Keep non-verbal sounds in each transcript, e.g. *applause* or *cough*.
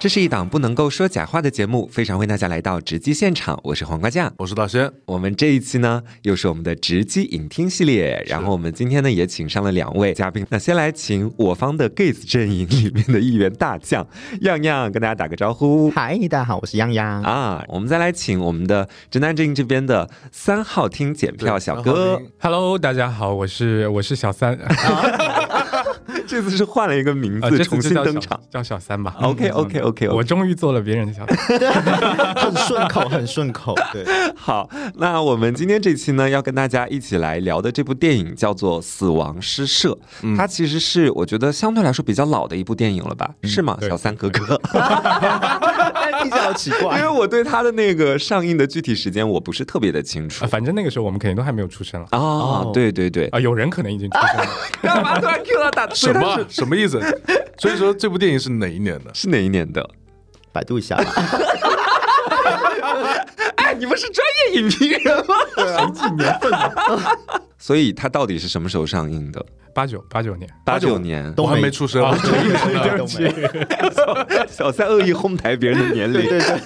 这是一档不能够说假话的节目，非常欢迎大家来到直击现场，我是黄瓜酱。我是大轩，我们这一期呢，又是我们的直击影厅系列，然后我们今天呢也请上了两位嘉宾。那先来请我方的 gays 阵营里面的一员大将样样跟大家打个招呼。嗨，大家好，我是样样。啊，我们再来请我们的直男阵营这边的三号厅检票小哥。Hello，大家好，我是我是小三，*laughs* *laughs* *laughs* 这次是换了一个名啊，字重新登场。叫小三吧。OK OK OK，我终于做了别人的小三。*laughs* 很顺口，很顺口。对，好，那我们今天这期呢，要跟大家一起来聊的这部电影叫做《死亡诗社》，它其实是我觉得相对来说比较老的一部电影了吧？是吗，小三哥哥？听起来好奇因为。我对他的那个上映的具体时间我不是特别的清楚啊，。反正那个时候我们肯定都还没有出生了啊哦，对对对，啊，有人可能已经出生了。干嘛突然 Q 到打？什么什么意思？所以说这部电影是哪一年的？是哪一年的？百度一下吧。哎，你们是专业影评人吗？谁 *laughs* 记年份的？*laughs* 所以它到底是什么时候上映的？八九八九年，八九年。都我还没出生。*laughs* 对不起，小三恶意哄抬别人的年龄。对对，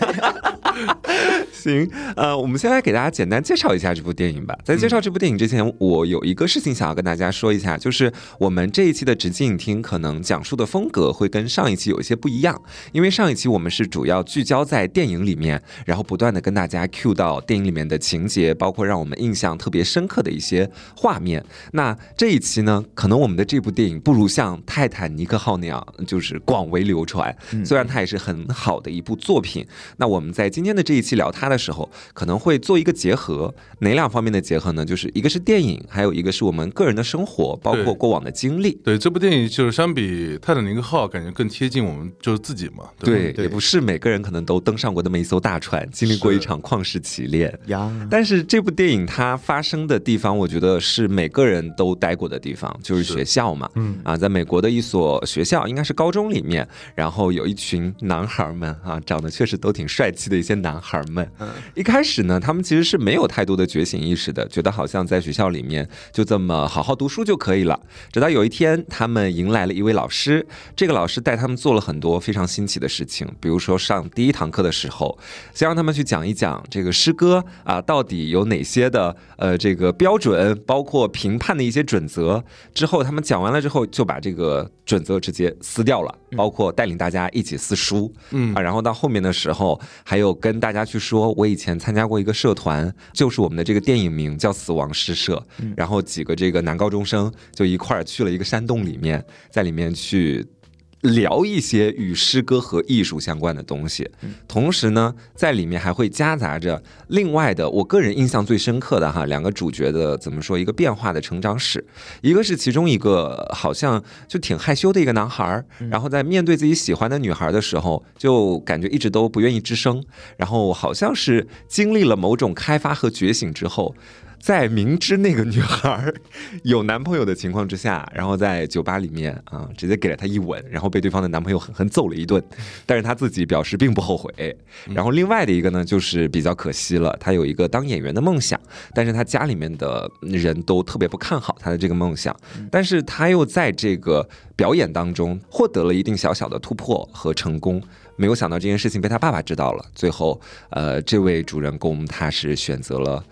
*laughs* 行，呃，我们先来给大家简单介绍一下这部电影吧。在介绍这部电影之前，我有一个事情想要跟大家说一下，就是我们这一期的直击影厅可能讲述的风格会跟上一期有一些不一样，因为上一期我们是主要聚焦在电影里面，然后不断的跟大家 cue 到电影里面的情节，包括让我们印象特别深刻的一些画面。那这一期呢，可能我们的这部电影不如像《泰坦尼克号》那样，就是广为流传。虽然它也是很好的一部作品，那我们在今天的这一期聊它的时候，可能会做一个结合，哪两方面的结合呢？就是一个是电影，还有一个是我们个人的生活，包括过往的经历。对这部电影，就是相比《泰坦尼克号》，感觉更贴近我们就是自己嘛。对也不是每个人可能都登上过那么一艘大船，经历过一场旷世奇恋。*laughs* 呀，但是这部电影它发生的地方，我觉得是每个人都待过的地方，就是是学校嘛。嗯啊，在美国的一所学校，应该是高中里面，然后有一群男孩们啊，长得确实都挺帅气的一些男孩们。一开始呢，他们其实是没有太多的觉醒意识的，觉得好像在学校里面就这么好好读书就可以了。直到有一天，他们迎来了一位老师，这个老师带他们做了很多非常新奇的事情，比如说上第一堂课的时候，先让他们去讲一讲这个诗歌啊，到底有哪些的呃这个标准，包括评判的一些准则。之后他们讲完了之后，就把这个准则直接撕掉了，包括带领大家一起撕书，嗯啊，然后到后面的时候，还有跟大家去说，我以前参加过一个社团，就是我们的这个电影名叫《死亡诗社》，然后几个这个男高中生就一块儿去了一个山洞里面，在里面去。聊一些与诗歌和艺术相关的东西，同时呢，在里面还会夹杂着另外的，我个人印象最深刻的哈，两个主角的怎么说一个变化的成长史，一个是其中一个好像就挺害羞的一个男孩儿，然后在面对自己喜欢的女孩的时候，就感觉一直都不愿意吱声，然后好像是经历了某种开发和觉醒之后。在明知那个女孩有男朋友的情况之下，然后在酒吧里面啊，直接给了她一吻，然后被对方的男朋友狠狠揍了一顿，但是她自己表示并不后悔。然后另外的一个呢，就是比较可惜了，她有一个当演员的梦想，但是她家里面的人都特别不看好她的这个梦想，但是她又在这个表演当中获得了一定小小的突破和成功。没有想到这件事情被他爸爸知道了，最后，呃，这位主人公他是选择了。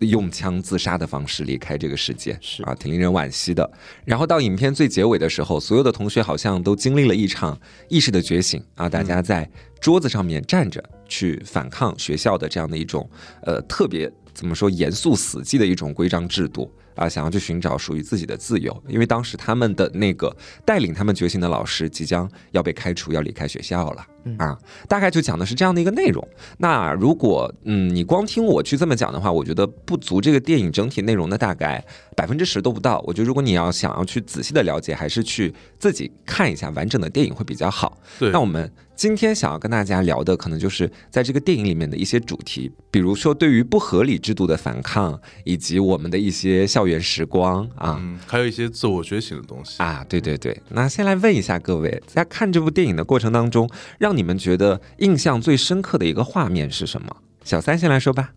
用枪自杀的方式离开这个世界，是啊，挺令人惋惜的。然后到影片最结尾的时候，所有的同学好像都经历了一场意识的觉醒啊，大家在桌子上面站着去反抗学校的这样的一种呃特别怎么说严肃死寂的一种规章制度。啊，想要去寻找属于自己的自由，因为当时他们的那个带领他们觉醒的老师即将要被开除，要离开学校了啊。大概就讲的是这样的一个内容。那如果嗯你光听我去这么讲的话，我觉得不足这个电影整体内容的大概百分之十都不到。我觉得如果你要想要去仔细的了解，还是去自己看一下完整的电影会比较好。对那我们今天想要跟大家聊的，可能就是在这个电影里面的一些主题，比如说对于不合理制度的反抗，以及我们的一些校园时光啊。嗯，还有一些自我觉醒的东西。啊，对对对，那先来问一下各位，在看这部电影的过程当中，让你们觉得印象最深刻的一个画面是什么？小三先来说吧。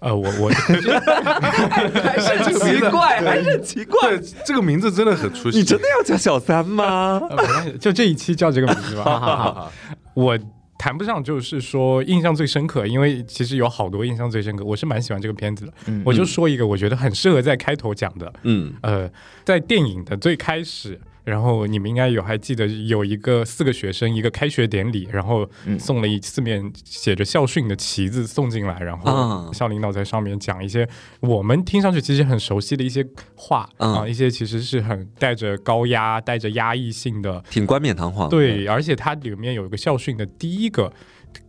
呃，我我还是很奇怪，还是很奇怪。这个名字真的很出戏。你真的要叫小三吗？*laughs* 就这一期叫这个名字吧。*laughs* 好好好，我谈不上就是说印象最深刻，因为其实有好多印象最深刻。我是蛮喜欢这个片子的，嗯我就说一个我觉得很适合在开头讲的。嗯呃，在电影的最开始，然后你们应该有还记得有一个四个学生一个开学典礼，然后嗯送了一四面写着校训的旗子送进来，然啊。后校领导在上面讲一些我们听上去其实很熟悉的一些话嗯。啊，一些其实是很带着高压、带着压抑性的挺冠冕堂皇。对，而且它里面有一个校训的第一个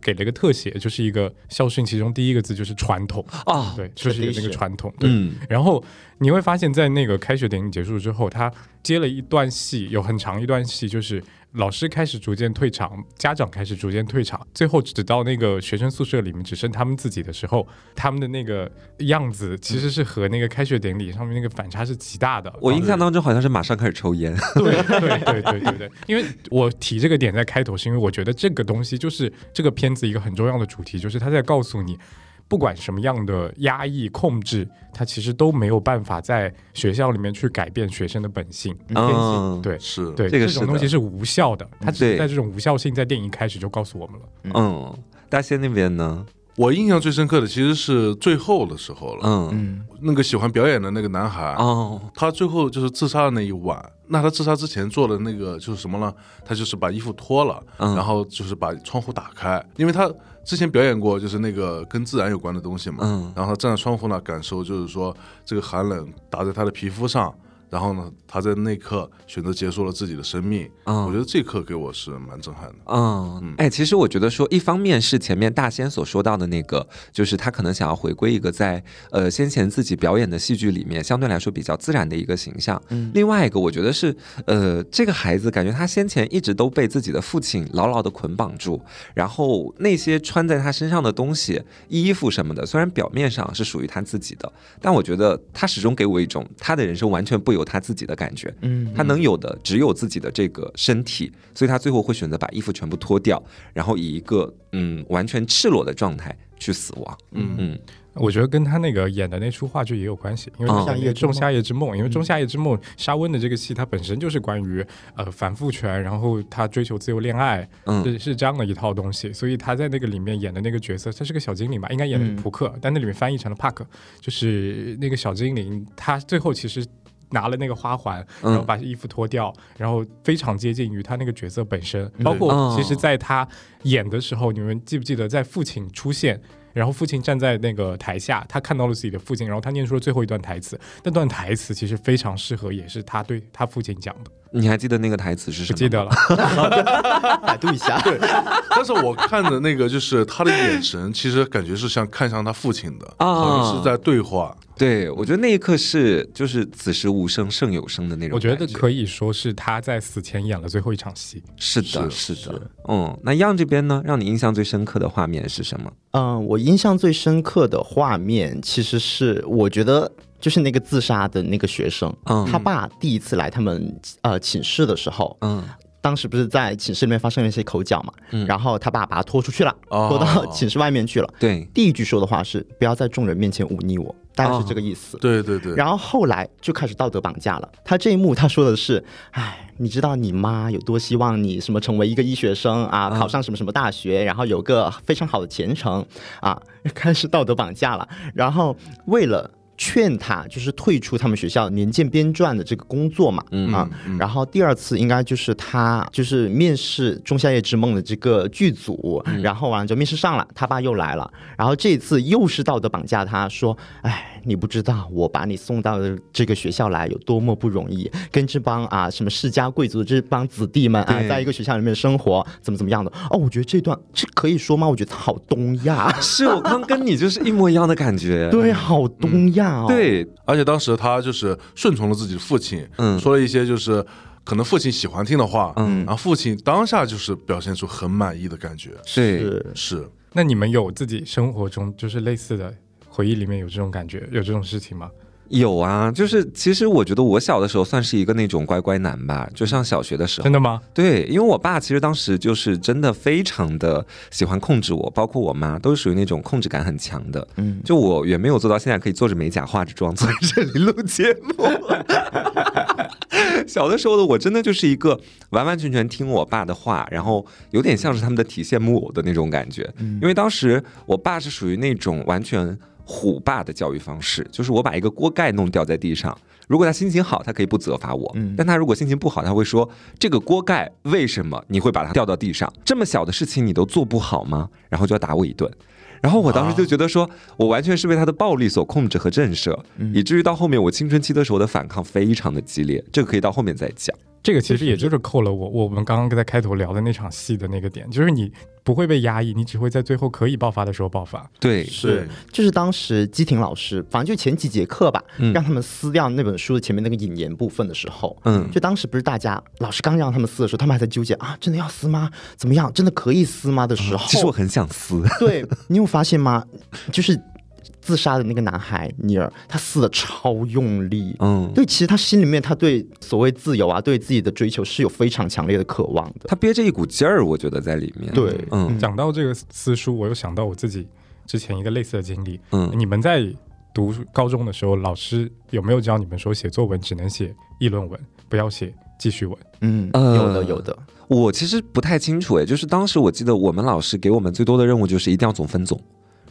给了一个特写，就是一个校训，其中第一个字就是传统，啊，对，就是有那个传统，对。嗯。然后你会发现在那个开学典礼结束之后，他接了一段戏，有很长一段戏，就是老师开始逐渐退场，家长开始逐渐退场，最后只到那个学生宿舍里面只剩他们自己的时候，他们的那个样子其实是和那个开学典礼上面那个反差是极大的。我印象当中好像是马上开始抽烟。对对对对对对，因为我提这个点在开头，是因为我觉得这个东西就是这个片子一个很重要的主题，就是他在告诉你，不管什么样的压抑控制，他其实都没有办法在学校里面去改变学生的本性天性。嗯，对是对，这个是的种东西是无效的，他只是在这种无效性在电影一开始就告诉我们了。嗯，大仙那边呢？我印象最深刻的其实是最后的时候了，嗯嗯那个喜欢表演的那个男孩，哦，他最后就是自杀的那一晚。那他自杀之前做的那个就是什么呢？他就是把衣服脱了，嗯然后就是把窗户打开，因为他之前表演过就是那个跟自然有关的东西嘛。嗯然后他站在窗户那感受，就是说这个寒冷打在他的皮肤上，然后呢，他在那一刻选择结束了自己的生命。嗯我觉得这一刻给我是蛮震撼的。嗯，哎，其实我觉得说，一方面是前面大仙所说到的那个，就是他可能想要回归一个在呃先前自己表演的戏剧里面相对来说比较自然的一个形象。嗯另外一个，我觉得是呃这个孩子感觉他先前一直都被自己的父亲牢牢的捆绑住，然后那些穿在他身上的东西、衣服什么的，虽然表面上是属于他自己的，但我觉得他始终给我一种他的人生完全不由他自己的感觉。嗯他能有的只有自己的这个身体，所以他最后会选择把衣服全部脱掉，然后以一个嗯完全赤裸的状态去死亡。嗯嗯我觉得跟他那个演的那出话剧也有关系，因为哦他演那个《仲夏夜之梦》，因为《嗯仲夏夜之梦》沙温的这个戏，它本身就是关于呃反复权，然后他追求自由恋爱，嗯是是这样的一套东西，所以他在那个里面演的那个角色，他是个小精灵吧，应该演的是嗯扑克，但那里面翻译成了帕克，就是那个小精灵，他最后其实。拿了那个花环，然后嗯把衣服脱掉，然后非常接近于他那个角色本身。嗯包括哦其实，在他演的时候，你们记不记得，在父亲出现，然后父亲站在那个台下，他看到了自己的父亲，然后他念出了最后一段台词。那段台词其实非常适合，也是他对他父亲讲的。你还记得那个台词是什么？不记得了，*laughs* 百度一下，对但是我看的那个就是他的眼神，其实感觉是像看向他父亲的，啊好像是在对话。对，我觉得那一刻是就是此时无声胜有声的那种我觉得可以说是他在死前演了最后一场戏。是的，是是的。嗯，那样这边呢，让你印象最深刻的画面是什么？嗯，我印象最深刻的画面其实是我觉得。就是那个自杀的那个学生，嗯他爸第一次来他们呃寝室的时候，嗯当时不是在寝室里面发生了一些口角嘛，嗯然后他爸把他拖出去了，哦拖到寝室外面去了。对，第一句说的话是不要在众人面前忤逆我，大概是这个意思。对对对，然后后来就开始道德绑架了。他这一幕他说的是：“哎，你知道你妈有多希望你什么成为一个医学生啊，嗯考上什么什么大学，然后有个非常好的前程啊，开始道德绑架了。然后为了。”劝他就是退出他们学校年鉴编撰的这个工作嘛，嗯啊，嗯。然后第二次应该就是他就是面试《仲夏夜之梦》的这个剧组，然后完了就面试上了，他爸又来了，然后这一次又是道德绑架他，说，哎，你不知道我把你送到这个学校来有多么不容易，跟这帮啊什么世家贵族这帮子弟们啊，在一个学校里面生活，怎么怎么样的？哦，我觉得这段这可以说吗？我觉得好东亚，*laughs* 是我刚跟你就是一模一样的感觉。对，好东亚哦，。对，而且当时他就是顺从了自己的父亲，嗯说了一些就是可能父亲喜欢听的话，嗯然后父亲当下就是表现出很满意的感觉，是是那你们有自己生活中就是类似的回忆里面有这种感觉，有这种事情吗？有啊，就是其实我觉得我小的时候算是一个那种乖乖男吧，就上小学的时候真。的吗？对，因为我爸其实当时就是真的非常的喜欢控制我，包括我妈都是属于那种控制感很强的。嗯，就我远没有做到现在可以做着美甲、化着妆坐在这里录节目。*laughs* 小的时候的我真的就是一个完完全全听我爸的话，然后有点像是他们的体现木偶的那种感觉。因为当时我爸是属于那种完全虎爸的教育方式，就是我把一个锅盖弄掉在地上，如果他心情好，他可以不责罚我；但他如果心情不好，他会说这个锅盖为什么你会把它掉到地上？这么小的事情你都做不好吗？然后就要打我一顿。然后我当时就觉得说，我完全是被他的暴力所控制和震慑，以至于到后面我青春期的时候的反抗非常的激烈，这个可以到后面再讲。这个其实也就是扣了我我们刚刚在开头聊的那场戏的那个点，就是你不会被压抑，你只会在最后可以爆发的时候爆发。对，是，就是当时基廷老师，反正就前几节课吧，让他们撕掉那本书的前面那个引言部分的时候，嗯，就当时不是大家老师刚让他们撕的时候，他们还在纠结啊，真的要撕吗？怎么样？真的可以撕吗？的时候，其实我很想撕。对你有发现吗？就是。自杀的那个男孩尼尔，他死的超用力，嗯，对，其实他心里面他对所谓自由啊，对自己的追求是有非常强烈的渴望的，他憋着一股劲儿，我觉得在里面。对，嗯，讲到这个私书，我又想到我自己之前一个类似的经历，嗯，你们在读高中的时候，老师有没有教你们说写作文只能写议论文，不要写记叙文？嗯，有的，有的。我其实不太清楚，哎，就是当时我记得我们老师给我们最多的任务就是一定要总分总。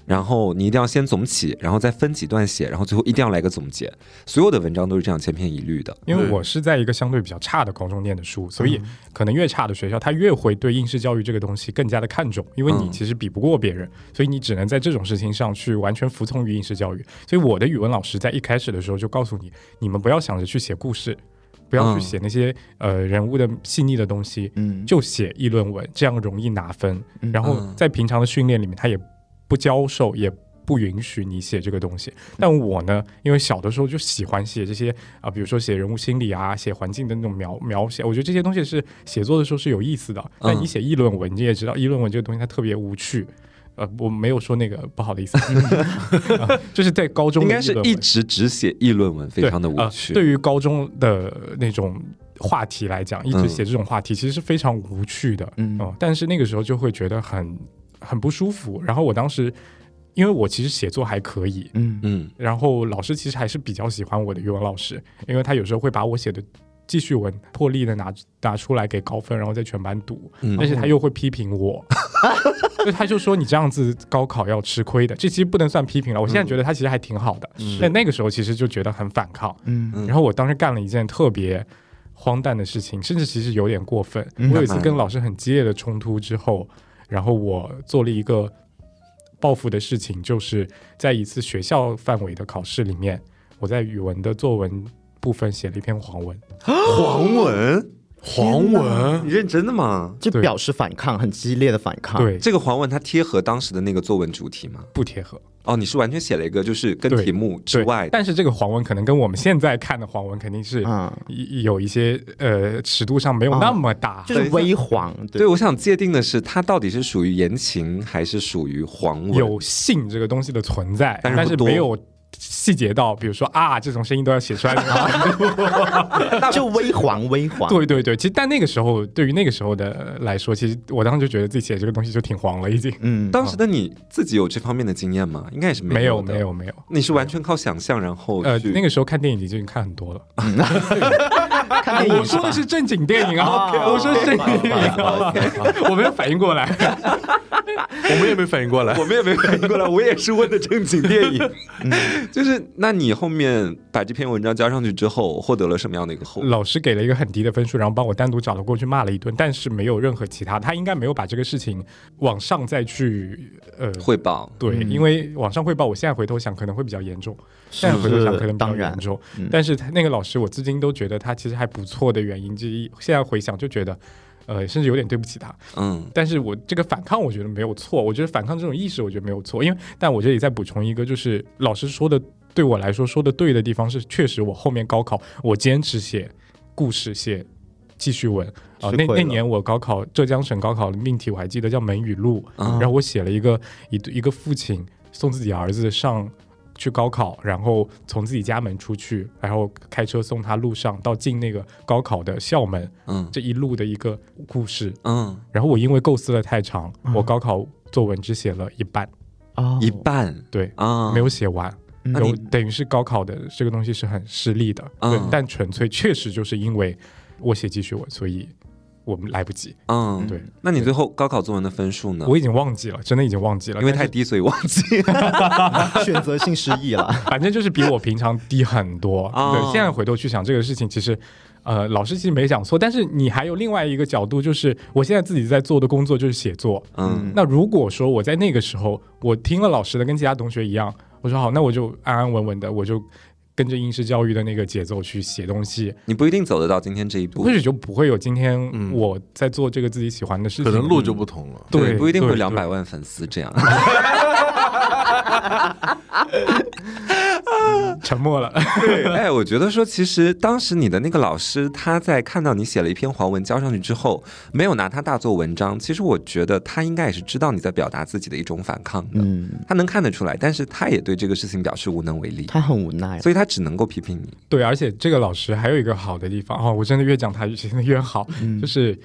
然后你一定要先总起，然后再分几段写，然后最后一定要来个总结。所有的文章都是这样千篇一律的。因为我是在一个相对比较差的高中念的书，所以可能越差的学校，他越会对应试教育这个东西更加的看重。因为你其实比不过别人，所以你只能在这种事情上去完全服从于应试教育。所以我的语文老师在一开始的时候就告诉你，你们不要想着去写故事，不要去写那些呃人物的细腻的东西，嗯，就写议论文，这样容易拿分。然后在平常的训练里面，他也。不教授也不允许你写这个东西，但我呢，因为小的时候就喜欢写这些啊，比如说写人物心理啊，写环境的那种描描写，我觉得这些东西是写作的时候是有意思的。但你写议论文，你也知道议论文这个东西它特别无趣。呃，我没有说那个不好的意思，*laughs* *laughs* 就是在高中应该是一直只写议论文，非常的无趣。对于高中的那种话题来讲，一直写这种话题其实是非常无趣的。嗯，但是那个时候就会觉得很。很不舒服，然后我当时，因为我其实写作还可以，嗯。嗯，然后老师其实还是比较喜欢我的语文老师，因为他有时候会把我写的记叙文破例的拿拿出来给高分，然后在全班读，但是他又会批评我，*laughs* 就他就说你这样子高考要吃亏的，这其实不能算批评了。我现在觉得他其实还挺好的，但那个时候其实就觉得很反抗，嗯，然后我当时干了一件特别荒诞的事情，甚至其实有点过分。我有一次跟老师很激烈的冲突之后。然后我做了一个报复的事情，就是在一次学校范围的考试里面，我在语文的作文部分写了一篇黄文。黄文，黄文，你认真的吗？就表示反抗，很激烈的反抗。对，这个黄文它贴合当时的那个作文主题吗？不贴合。哦，你是完全写了一个就是跟题目之外，但是这个黄文可能跟我们现在看的黄文肯定是有一些呃尺度上没有那么大，就是微黄。对，我想界定的是它到底是属于言情还是属于黄文？有性这个东西的存在，但是没有。细节到，比如说啊，这种声音都要写出来，*laughs* 就微黄微黄。对对对，其实但那个时候，对于那个时候的来说，其实我当时就觉得自己写这个东西就挺黄了，已经。嗯，当时的你自己有这方面的经验吗？应该也是没有，没有，没有。你是完全靠想象，然后呃，那个时候看电影已经看很多了。*laughs* 看电影，我说的是正经电影啊，我说正经电影，我没有反应过来，*laughs* 我们也没反应过来，我们也没反应过来，我也是问的正经电影。就是，那你后面把这篇文章交上去之后，获得了什么样的一个后？老师给了一个很低的分数，然后帮我单独找了过去骂了一顿，但是没有任何其他，他应该没有把这个事情往上再去呃汇报。对，因为往上汇报，我现在回头想可能会比较严重。现在回头想可能比较严重，但是他那个老师，我至今都觉得他其实还不错的原因之一。现在回想就觉得，呃，甚至有点对不起他。嗯，但是我这个反抗，我觉得没有错。我觉得反抗这种意识，我觉得没有错。因为，但我这里再补充一个，就是老师说的，对我来说说的对的地方是，确实我后面高考，我坚持写故事，写记叙文啊。那那年我高考浙江省高考的命题，我还记得叫《门语录》，然后我写了一个一一个父亲送自己儿子上。去高考，然后从自己家门出去，然后开车送他路上到进那个高考的校门，嗯，这一路的一个故事，嗯，然后我因为构思的太长，我高考作文只写了一半，一半，对啊，没有写完，有等于是高考的这个东西是很失利的，嗯。对，但纯粹确实就是因为我写记叙文，所以我们来不及。嗯，对，那你最后高考作文的分数呢？我已经忘记了，真的已经忘记了，因为太低，所以忘记。*laughs* 选择性失忆了。反正就是比我平常低很多。哦对，现在回头去想这个事情，其实。呃，老师其实没讲错，但是你还有另外一个角度，就是我现在自己在做的工作就是写作。嗯那如果说我在那个时候，我听了老师的，跟其他同学一样，我说好，那我就安安稳稳的，我就跟着应试教育的那个节奏去写东西，你不一定走得到今天这一步或，许就不会有今天嗯我在做这个自己喜欢的事情。可能路就不同了。对不一定会两百万粉丝这样。*laughs* *laughs* 沉默了。对，哎，我觉得说，其实当时你的那个老师，他在看到你写了一篇黄文交上去之后，没有拿他大做文章，其实我觉得他应该也是知道你在表达自己的一种反抗的，嗯，他能看得出来，但是他也对这个事情表示无能为力，他很无奈。所以他只能够批评你。对，而且这个老师还有一个好的地方哦，我真的越讲他越觉得 *laughs* 越好，就是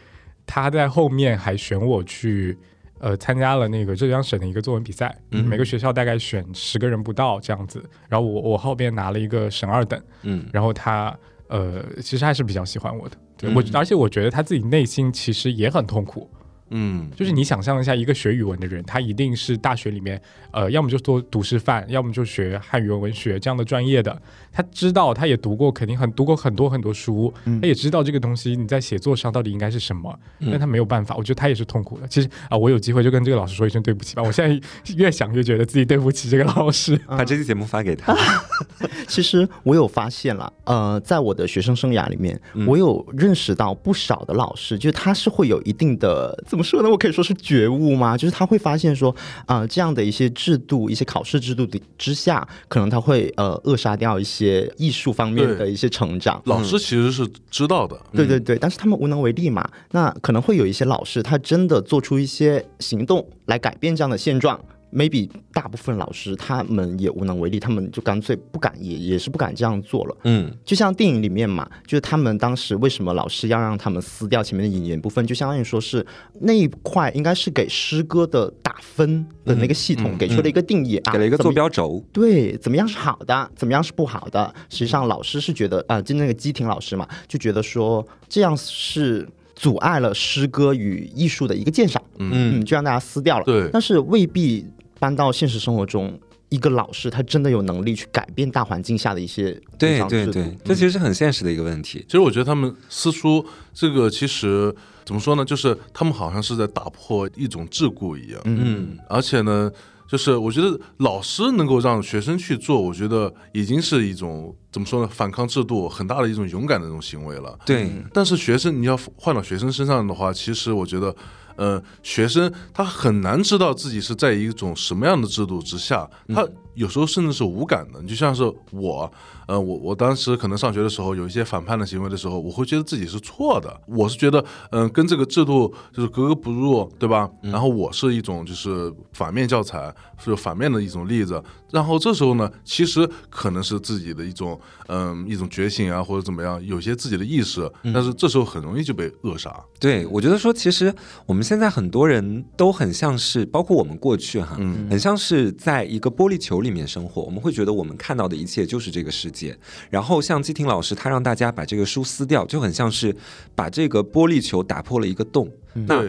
他在后面还选我去。呃，参加了那个浙江省的一个作文比赛，嗯。每个学校大概选十个人不到这样子。然后我我后边拿了一个省二等，嗯。然后他呃其实还是比较喜欢我的，对、嗯。我而且我觉得他自己内心其实也很痛苦，嗯，就是你想象一下，一个学语文的人，他一定是大学里面，呃，要么就做读师范，要么就学汉语文文学这样的专业的。他知道，他也读过，肯定很读过很多很多书，他也知道这个东西你在写作上到底应该是什么，但他没有办法。我觉得他也是痛苦的。其实啊、我有机会就跟这个老师说一声对不起吧。我现在 *laughs* 越想越觉得自己对不起这个老师。把这期节目发给他。*laughs* 其实我有发现了，呃，在我的学生生涯里面，我有认识到不少的老师，就是他是会有一定的怎么说呢？我可以说是觉悟吗？就是他会发现说，啊，这样的一些制度、一些考试制度的之下，可能他会呃扼杀掉一些艺术方面的一些成长。老师其实是知道的。对对对，但是他们无能为力嘛。那可能会有一些老师，他真的做出一些行动来改变这样的现状。Maybe 大部分老师他们也无能为力，他们就干脆不敢，也也是不敢这样做了。嗯就像电影里面嘛，就是他们当时为什么老师要让他们撕掉前面的引言部分，就相当于说是那一块应该是给诗歌的打分的那个系统给出了一个定义啊，给了一个坐标轴。对，怎么样是好的，怎么样是不好的？实际上，老师是觉得，啊，就那个基廷老师嘛，就觉得说这样是阻碍了诗歌与艺术的一个鉴赏，嗯嗯，就让大家撕掉了。对但是未必搬到现实生活中，一个老师他真的有能力去改变大环境下的一些对规章制度对对，这其实是很现实的一个问题。其实我觉得他们撕书这个，其实怎么说呢？就是他们好像是在打破一种桎梏一样。嗯而且呢，就是我觉得老师能够让学生去做，我觉得已经是一种怎么说呢？反抗制度很大的一种勇敢的一种行为了。对，但是学生你要换到学生身上的话，其实我觉得，呃，学生他很难知道自己是在一种什么样的制度之下，他有时候甚至是无感的。你就像是我，呃，我我当时可能上学的时候有一些反叛的行为的时候，我会觉得自己是错的。我是觉得，嗯、跟这个制度就是格格不入，对吧？然后我是一种就是反面教材，是反面的一种例子。然后这时候呢，其实可能是自己的一种，嗯、一种觉醒啊，或者怎么样，有些自己的意识，但是这时候很容易就被扼杀。对，我觉得说，其实我们现在很多人都很像是，包括我们过去哈，嗯很像是在一个玻璃球里面生活。我们会觉得我们看到的一切就是这个世界。然后像季婷老师，他让大家把这个书撕掉，就很像是把这个玻璃球打破了一个洞。那，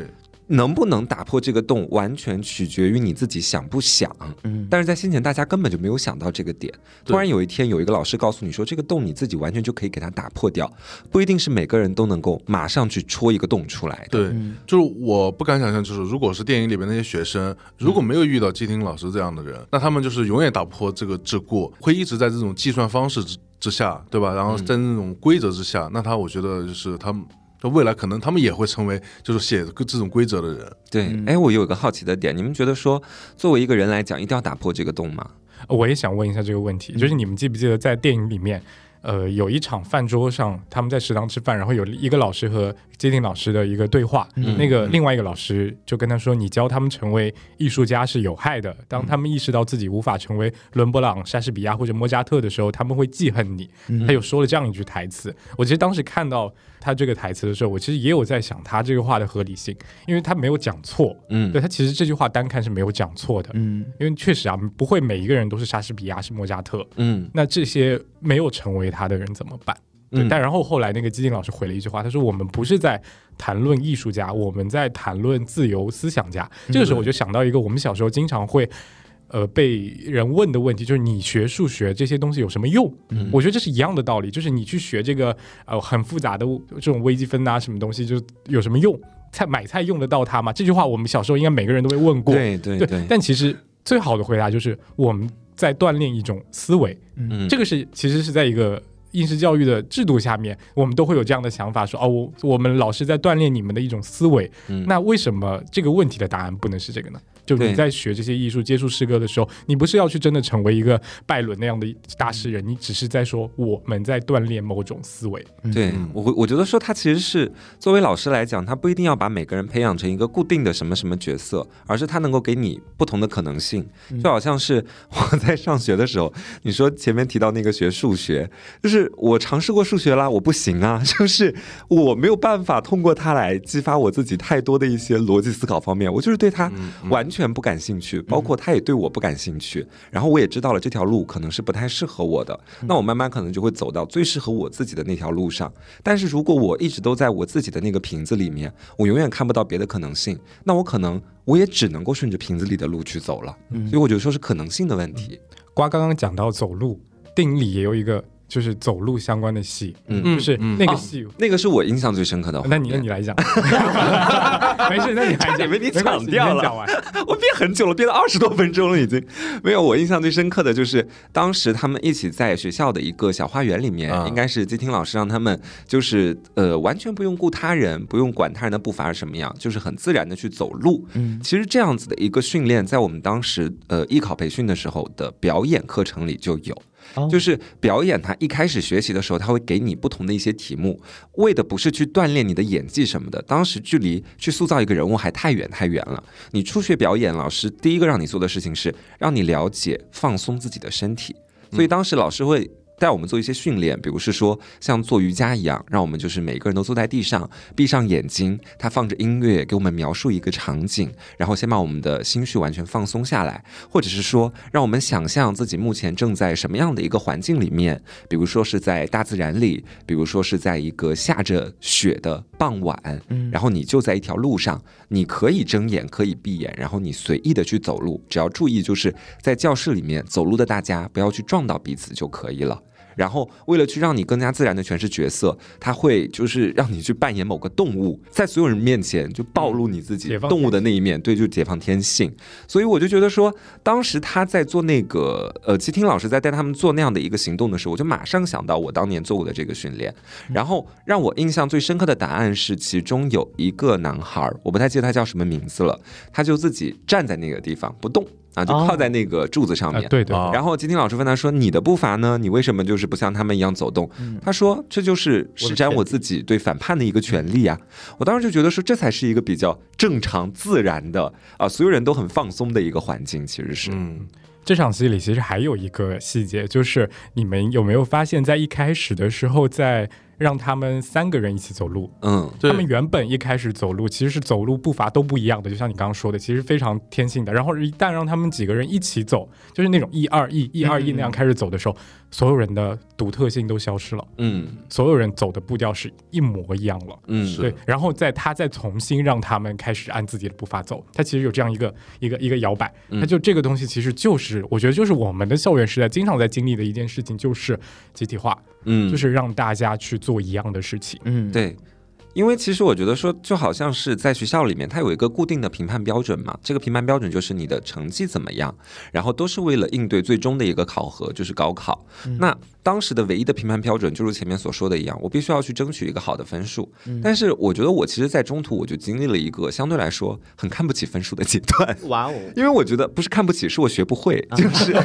能不能打破这个洞，完全取决于你自己想不想。嗯但是在先前，大家根本就没有想到这个点。突然有一天，有一个老师告诉你说，这个洞你自己完全就可以给它打破掉，不一定是每个人都能够马上去戳一个洞出来的。对，就是我不敢想象，就是如果是电影里面那些学生，如果没有遇到季婷老师这样的人，那他们就是永远打不破这个桎梏，会一直在这种计算方式之之下，对吧？然后在那种规则之下，那他我觉得就是他们。未来可能他们也会成为就是写这种规则的人，对，哎，我有一个好奇的点，你们觉得说，作为一个人来讲，一定要打破这个洞吗？我也想问一下这个问题，就是你们记不记得在电影里面，呃，有一场饭桌上，他们在食堂吃饭，然后有一个老师和接听老师的一个对话，嗯那个另外一个老师就跟他说：“你教他们成为艺术家是有害的。当他们意识到自己无法成为伦勃朗、莎士比亚或者莫扎特的时候，他们会记恨你。”他有说了这样一句台词。我其实当时看到他这个台词的时候，我其实也有在想他这个话的合理性，因为他没有讲错。嗯对他其实这句话单看是没有讲错的，嗯因为确实啊，不会每一个人都是莎士比亚是莫扎特。嗯那这些没有成为他的人怎么办？对，嗯但然后后来那个基金老师回了一句话，他说：“我们不是在谈论艺术家，我们在谈论自由思想家。”这个时候我就想到一个我们小时候经常会。呃，被人问的问题就是你学数学这些东西有什么用？我觉得这是一样的道理，就是你去学这个呃很复杂的这种微积分啊，什么东西就有什么用？菜买菜用得到它吗？这句话我们小时候应该每个人都被问过。对对对对，但其实最好的回答就是我们在锻炼一种思维，嗯这个是其实是在一个应试教育的制度下面，我们都会有这样的想法说，哦，我我们老师在锻炼你们的一种思维。嗯那为什么这个问题的答案不能是这个呢？就你在学这些艺术、接触诗歌的时候，你不是要去真的成为一个拜伦那样的大诗人，你只是在说我们在锻炼某种思维。对嗯。我会我觉得说他其实是作为老师来讲，他不一定要把每个人培养成一个固定的什么什么角色，而是他能够给你不同的可能性。就好像是我在上学的时候，你说前面提到那个学数学，就是我尝试过数学啦，我不行啊，*laughs* 就是我没有办法通过它来激发我自己太多的一些逻辑思考方面，我就是对它完全不感兴趣，包括他也对我不感兴趣。然后我也知道了这条路可能是不太适合我的，那我慢慢可能就会走到最适合我自己的那条路上。但是如果我一直都在我自己的那个瓶子里面，我永远看不到别的可能性，那我可能我也只能够顺着瓶子里的路去走了。所以我觉得说是可能性的问题。瓜刚刚讲到走路，电影里也有一个就是走路相关的戏，嗯就是那个戏。那个是我印象最深刻的。那你那你来讲，*laughs* 没事，那你来讲，被你抢掉了讲完。我憋很久了，憋了二十多分钟了，已经没有。我印象最深刻的就是当时他们一起在学校的一个小花园里面，啊应该是基听老师让他们就是呃完全不用顾他人，不用管他人的步伐是什么样，就是很自然的去走路。嗯其实这样子的一个训练，在我们当时呃艺考培训的时候的表演课程里就有。就是表演，他一开始学习的时候，他会给你不同的一些题目，为的不是去锻炼你的演技什么的。当时距离去塑造一个人物还太远太远了。你初学表演，老师第一个让你做的事情是让你了解放松自己的身体，所以当时老师会。带我们做一些训练，比如是说像做瑜伽一样，让我们就是每个人都坐在地上，闭上眼睛，他放着音乐给我们描述一个场景，然后先把我们的心绪完全放松下来，或者是说让我们想象自己目前正在什么样的一个环境里面，比如说是在大自然里，比如说是在一个下着雪的傍晚，嗯然后你就在一条路上，你可以睁眼，可以闭眼，然后你随意的去走路，只要注意就是在教室里面走路的大家不要去撞到彼此就可以了。然后，为了去让你更加自然的诠释角色，他会就是让你去扮演某个动物，在所有人面前就暴露你自己动物的那一面，对，就解放天性。所以我就觉得说，当时他在做那个呃，基听老师在带他们做那样的一个行动的时候，我就马上想到我当年做过的这个训练。然后让我印象最深刻的答案是，其中有一个男孩儿，我不太记得他叫什么名字了，他就自己站在那个地方不动啊，就靠在那个柱子上面。啊对对，啊然后金听老师问他说：“你的步伐呢？你为什么就是不像他们一样走动？”他说：“这就是施展我自己对反叛的一个权利啊！”我当时就觉得说，这才是一个比较正常自然的啊，所有人都很放松的一个环境，其实是。嗯，这场戏里其实还有一个细节，就是你们有没有发现，在一开始的时候，在让他们三个人一起走路，嗯他们原本一开始走路其实是走路步伐都不一样的，就像你刚刚说的，其实非常天性的。然后一旦让他们几个人一起走，就是那种一二一、一二一那样开始走的时候，所有人的独特性都消失了，嗯。所有人走的步调是一模一样了。嗯，对，然后在他再重新让他们开始按自己的步伐走，他其实有这样一个一个一个摇摆，嗯。他就这个东西其实就是我觉得就是我们的校园时代经常在经历的一件事情，就是集体化，嗯，就是让大家去做一样的事情。嗯，对。因为其实我觉得说，就好像是在学校里面，它有一个固定的评判标准嘛。这个评判标准就是你的成绩怎么样，然后都是为了应对最终的一个考核，就是高考。那当时的唯一的评判标准，就如前面所说的一样，我必须要去争取一个好的分数。但是我觉得我其实，在中途我就经历了一个相对来说很看不起分数的阶段，*laughs* 哇哦，因为我觉得不是看不起，是我学不会，*laughs* 就是。*laughs*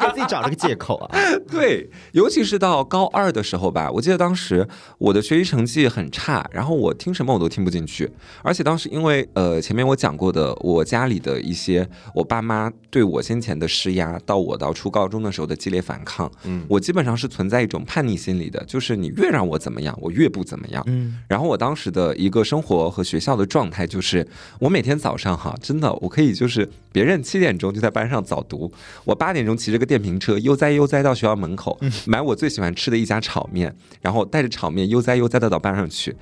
给自己找了个借口啊。对，尤其是到高二的时候吧，我记得当时我的学习成绩很差，然后我听什么我都听不进去，而且当时因为呃前面我讲过的，我家里的一些我爸妈对我先前的施压，到我到初高中的时候的激烈反抗，嗯，我基本上是存在一种叛逆心理的，就是你越让我怎么样，我越不怎么样，嗯，然后我当时的一个生活和学校的状态就是，我每天早上哈，真的我可以就是别人七点钟就在班上早读，我八点钟骑着个电瓶车悠哉悠哉到学校门口，买我最喜欢吃的一家炒面，然后带着炒面悠哉悠哉的到班上去。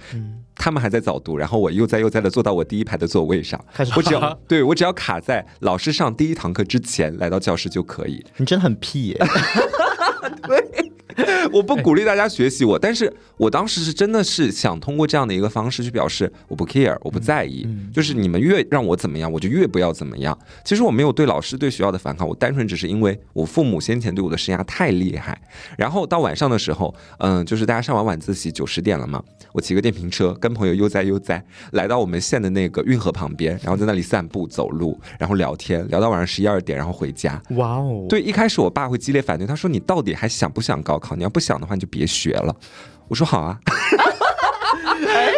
他们还在早读，然后我悠哉悠哉的坐到我第一排的座位上。我只要 *laughs* 对我只要卡在老师上第一堂课之前来到教室就可以。你真的很屁耶！*laughs* 对。*laughs* 我不鼓励大家学习我，但是我当时是真的是想通过这样的一个方式去表示我不 care，我不在意，就是你们越让我怎么样，我就越不要怎么样。其实我没有对老师对学校的反抗，我单纯只是因为我父母先前对我的施压太厉害。然后到晚上的时候，嗯，就是大家上完晚自习九十点了嘛，我骑个电瓶车跟朋友悠哉悠哉来到我们县的那个运河旁边，然后在那里散步走路，然后聊天，聊到晚上十一二点，然后回家。哇哦！对，一开始我爸会激烈反对，他说你到底还想不想高考？你要不想的话，你就别学了。我说好啊。*laughs*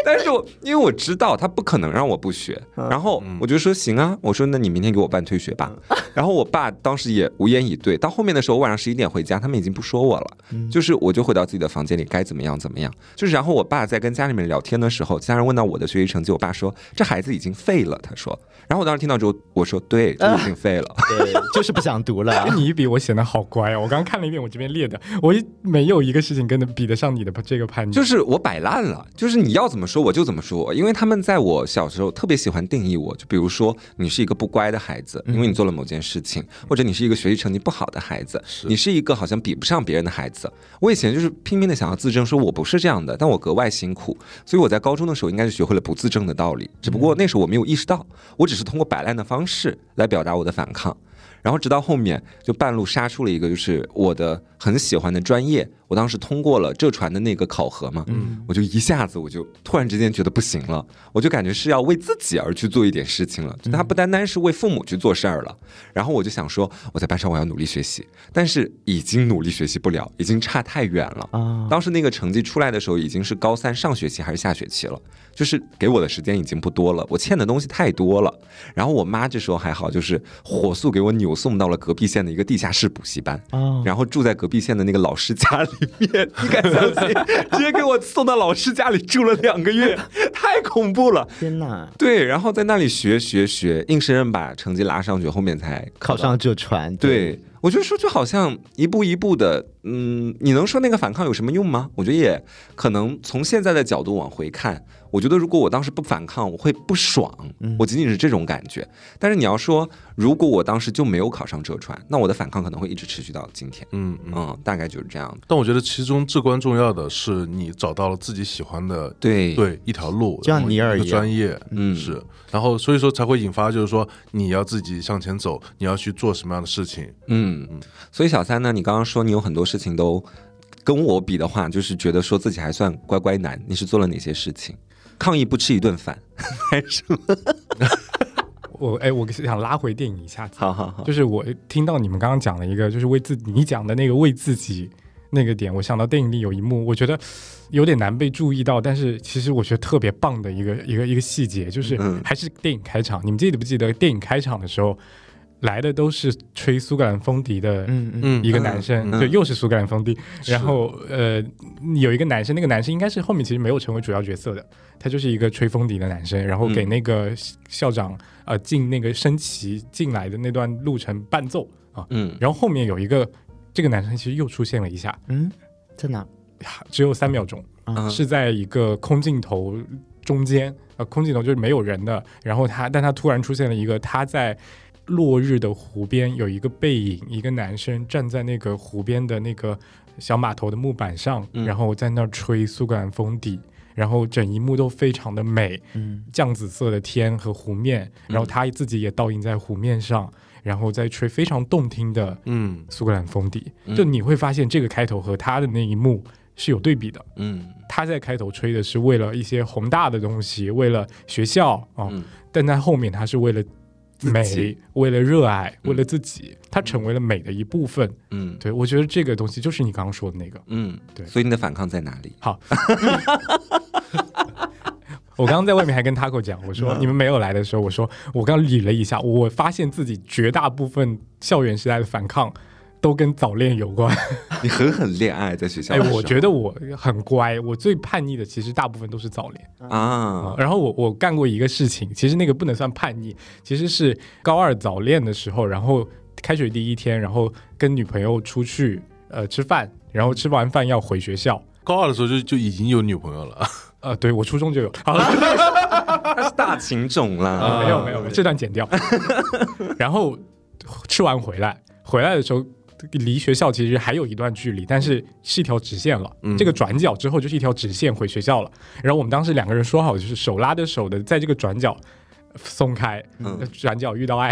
但是我因为我知道他不可能让我不学，然后我就说行啊，我说那你明天给我办退学吧。然后我爸当时也无言以对。到后面的时候，我晚上十一点回家，他们已经不说我了，就是我就回到自己的房间里，该怎么样怎么样。就是然后我爸在跟家里面聊天的时候，家人问到我的学习成绩，我爸说这孩子已经废了。他说，然后我当时听到之后，我说对，就已经废了，*laughs* 对，*laughs* 就是不想读了。跟 *laughs* 你一比，我显得好乖哦。我刚刚看了一遍我这边列的，我没有一个事情跟比得上你的这个叛逆，就是我摆烂了，就是你要怎么说我就怎么说，因为他们在我小时候特别喜欢定义我，就比如说你是一个不乖的孩子，因为你做了某件事情，或者你是一个学习成绩不好的孩子，你是一个好像比不上别人的孩子。我以前就是拼命的想要自证，说我不是这样的，但我格外辛苦，所以我在高中的时候应该是学会了不自证的道理，只不过那时候我没有意识到，我只是通过摆烂的方式来表达我的反抗，然后直到后面就半路杀出了一个，就是我的很喜欢的专业。我当时通过了浙传的那个考核嘛，嗯，我就一下子我就突然之间觉得不行了，我就感觉是要为自己而去做一点事情了，就他不单单是为父母去做事儿了。然后我就想说，我在班上我要努力学习，但是已经努力学习不了，已经差太远了啊！当时那个成绩出来的时候，已经是高三上学期还是下学期了，就是给我的时间已经不多了，我欠的东西太多了。然后我妈这时候还好，就是火速给我扭送到了隔壁县的一个地下室补习班，然后住在隔壁县的那个老师家里。你敢相信？直接给我送到老师家里住了两个月，*laughs* 太恐怖了！天哪！对，然后在那里学学学，硬生生把成绩拉上去，后面才考上浙传。对，我就说，就好像一步一步的，嗯，你能说那个反抗有什么用吗？我觉得也可能从现在的角度往回看。我觉得如果我当时不反抗，我会不爽。我仅仅是这种感觉。但是你要说，如果我当时就没有考上浙传，那我的反抗可能会一直持续到今天。嗯嗯，大概就是这样。但我觉得其中至关重要的是，你找到了自己喜欢的对对一条路，像尼尔一个专业，嗯是。然后所以说才会引发，就是说你要自己向前走，你要去做什么样的事情。嗯嗯。所以小三呢，你刚刚说你有很多事情都跟我比的话，就是觉得说自己还算乖乖男。你是做了哪些事情？抗议不吃一顿饭，*laughs* 还是什么？*laughs* 我哎，我想拉回电影一下子。好好好，就是我听到你们刚刚讲了一个，就是为自己，你讲的那个为自己那个点，我想到电影里有一幕，我觉得有点难被注意到，但是其实我觉得特别棒的一个一个一个细节，就是还是电影开场。你们记得不记得电影开场的时候？来的都是吹苏格兰风笛的一个男生，对，又是苏格兰风笛。然后呃，有一个男生，那个男生应该是后面其实没有成为主要角色的，他就是一个吹风笛的男生，然后给那个校长呃进那个升旗进来的那段路程伴奏啊。嗯，然后后面有一个这个男生其实又出现了一下，嗯，在哪？只有三秒钟，是在一个空镜头中间，呃，空镜头就是没有人的。然后他，但他突然出现了一个他在。落日的湖边有一个背影，一个男生站在那个湖边的那个小码头的木板上，然后在那儿吹苏格兰风笛，然后整一幕都非常的美，嗯，酱紫色的天和湖面，然后他自己也倒映在湖面上，然后再吹非常动听的嗯。苏格兰风笛，就你会发现这个开头和他的那一幕是有对比的。嗯。他在开头吹的是为了一些宏大的东西，为了学校啊，嗯。但在后面他是为了自美，为了热爱，嗯为了自己，它成为了美的一部分。嗯对我觉得这个东西就是你刚刚说的那个。嗯，对所以你的反抗在哪里？好，*laughs* 我刚刚在外面还跟 Taco 讲，我说你们没有来的时候，我说我刚理了一下，我发现自己绝大部分校园时代的反抗都跟早恋有关。*laughs* 你狠狠恋爱在学校哎？我觉得我很乖，我最叛逆的其实大部分都是早恋。啊啊，然后我我干过一个事情，其实那个不能算叛逆，其实是高二早恋的时候，然后开学第一天，然后跟女朋友出去呃吃饭，然后吃完饭要回学校。高二的时候就就已经有女朋友了，*laughs* 呃，对我初中就有，*laughs* 好了，他是大情种啦，啊没有没有，没有这段剪掉。然后吃完回来，回来的时候离学校其实还有一段距离，但是是一条直线了。嗯这个转角之后就是一条直线回学校了。然后我们当时两个人说好，就是手拉着手的在这个转角松开，嗯转角遇到爱。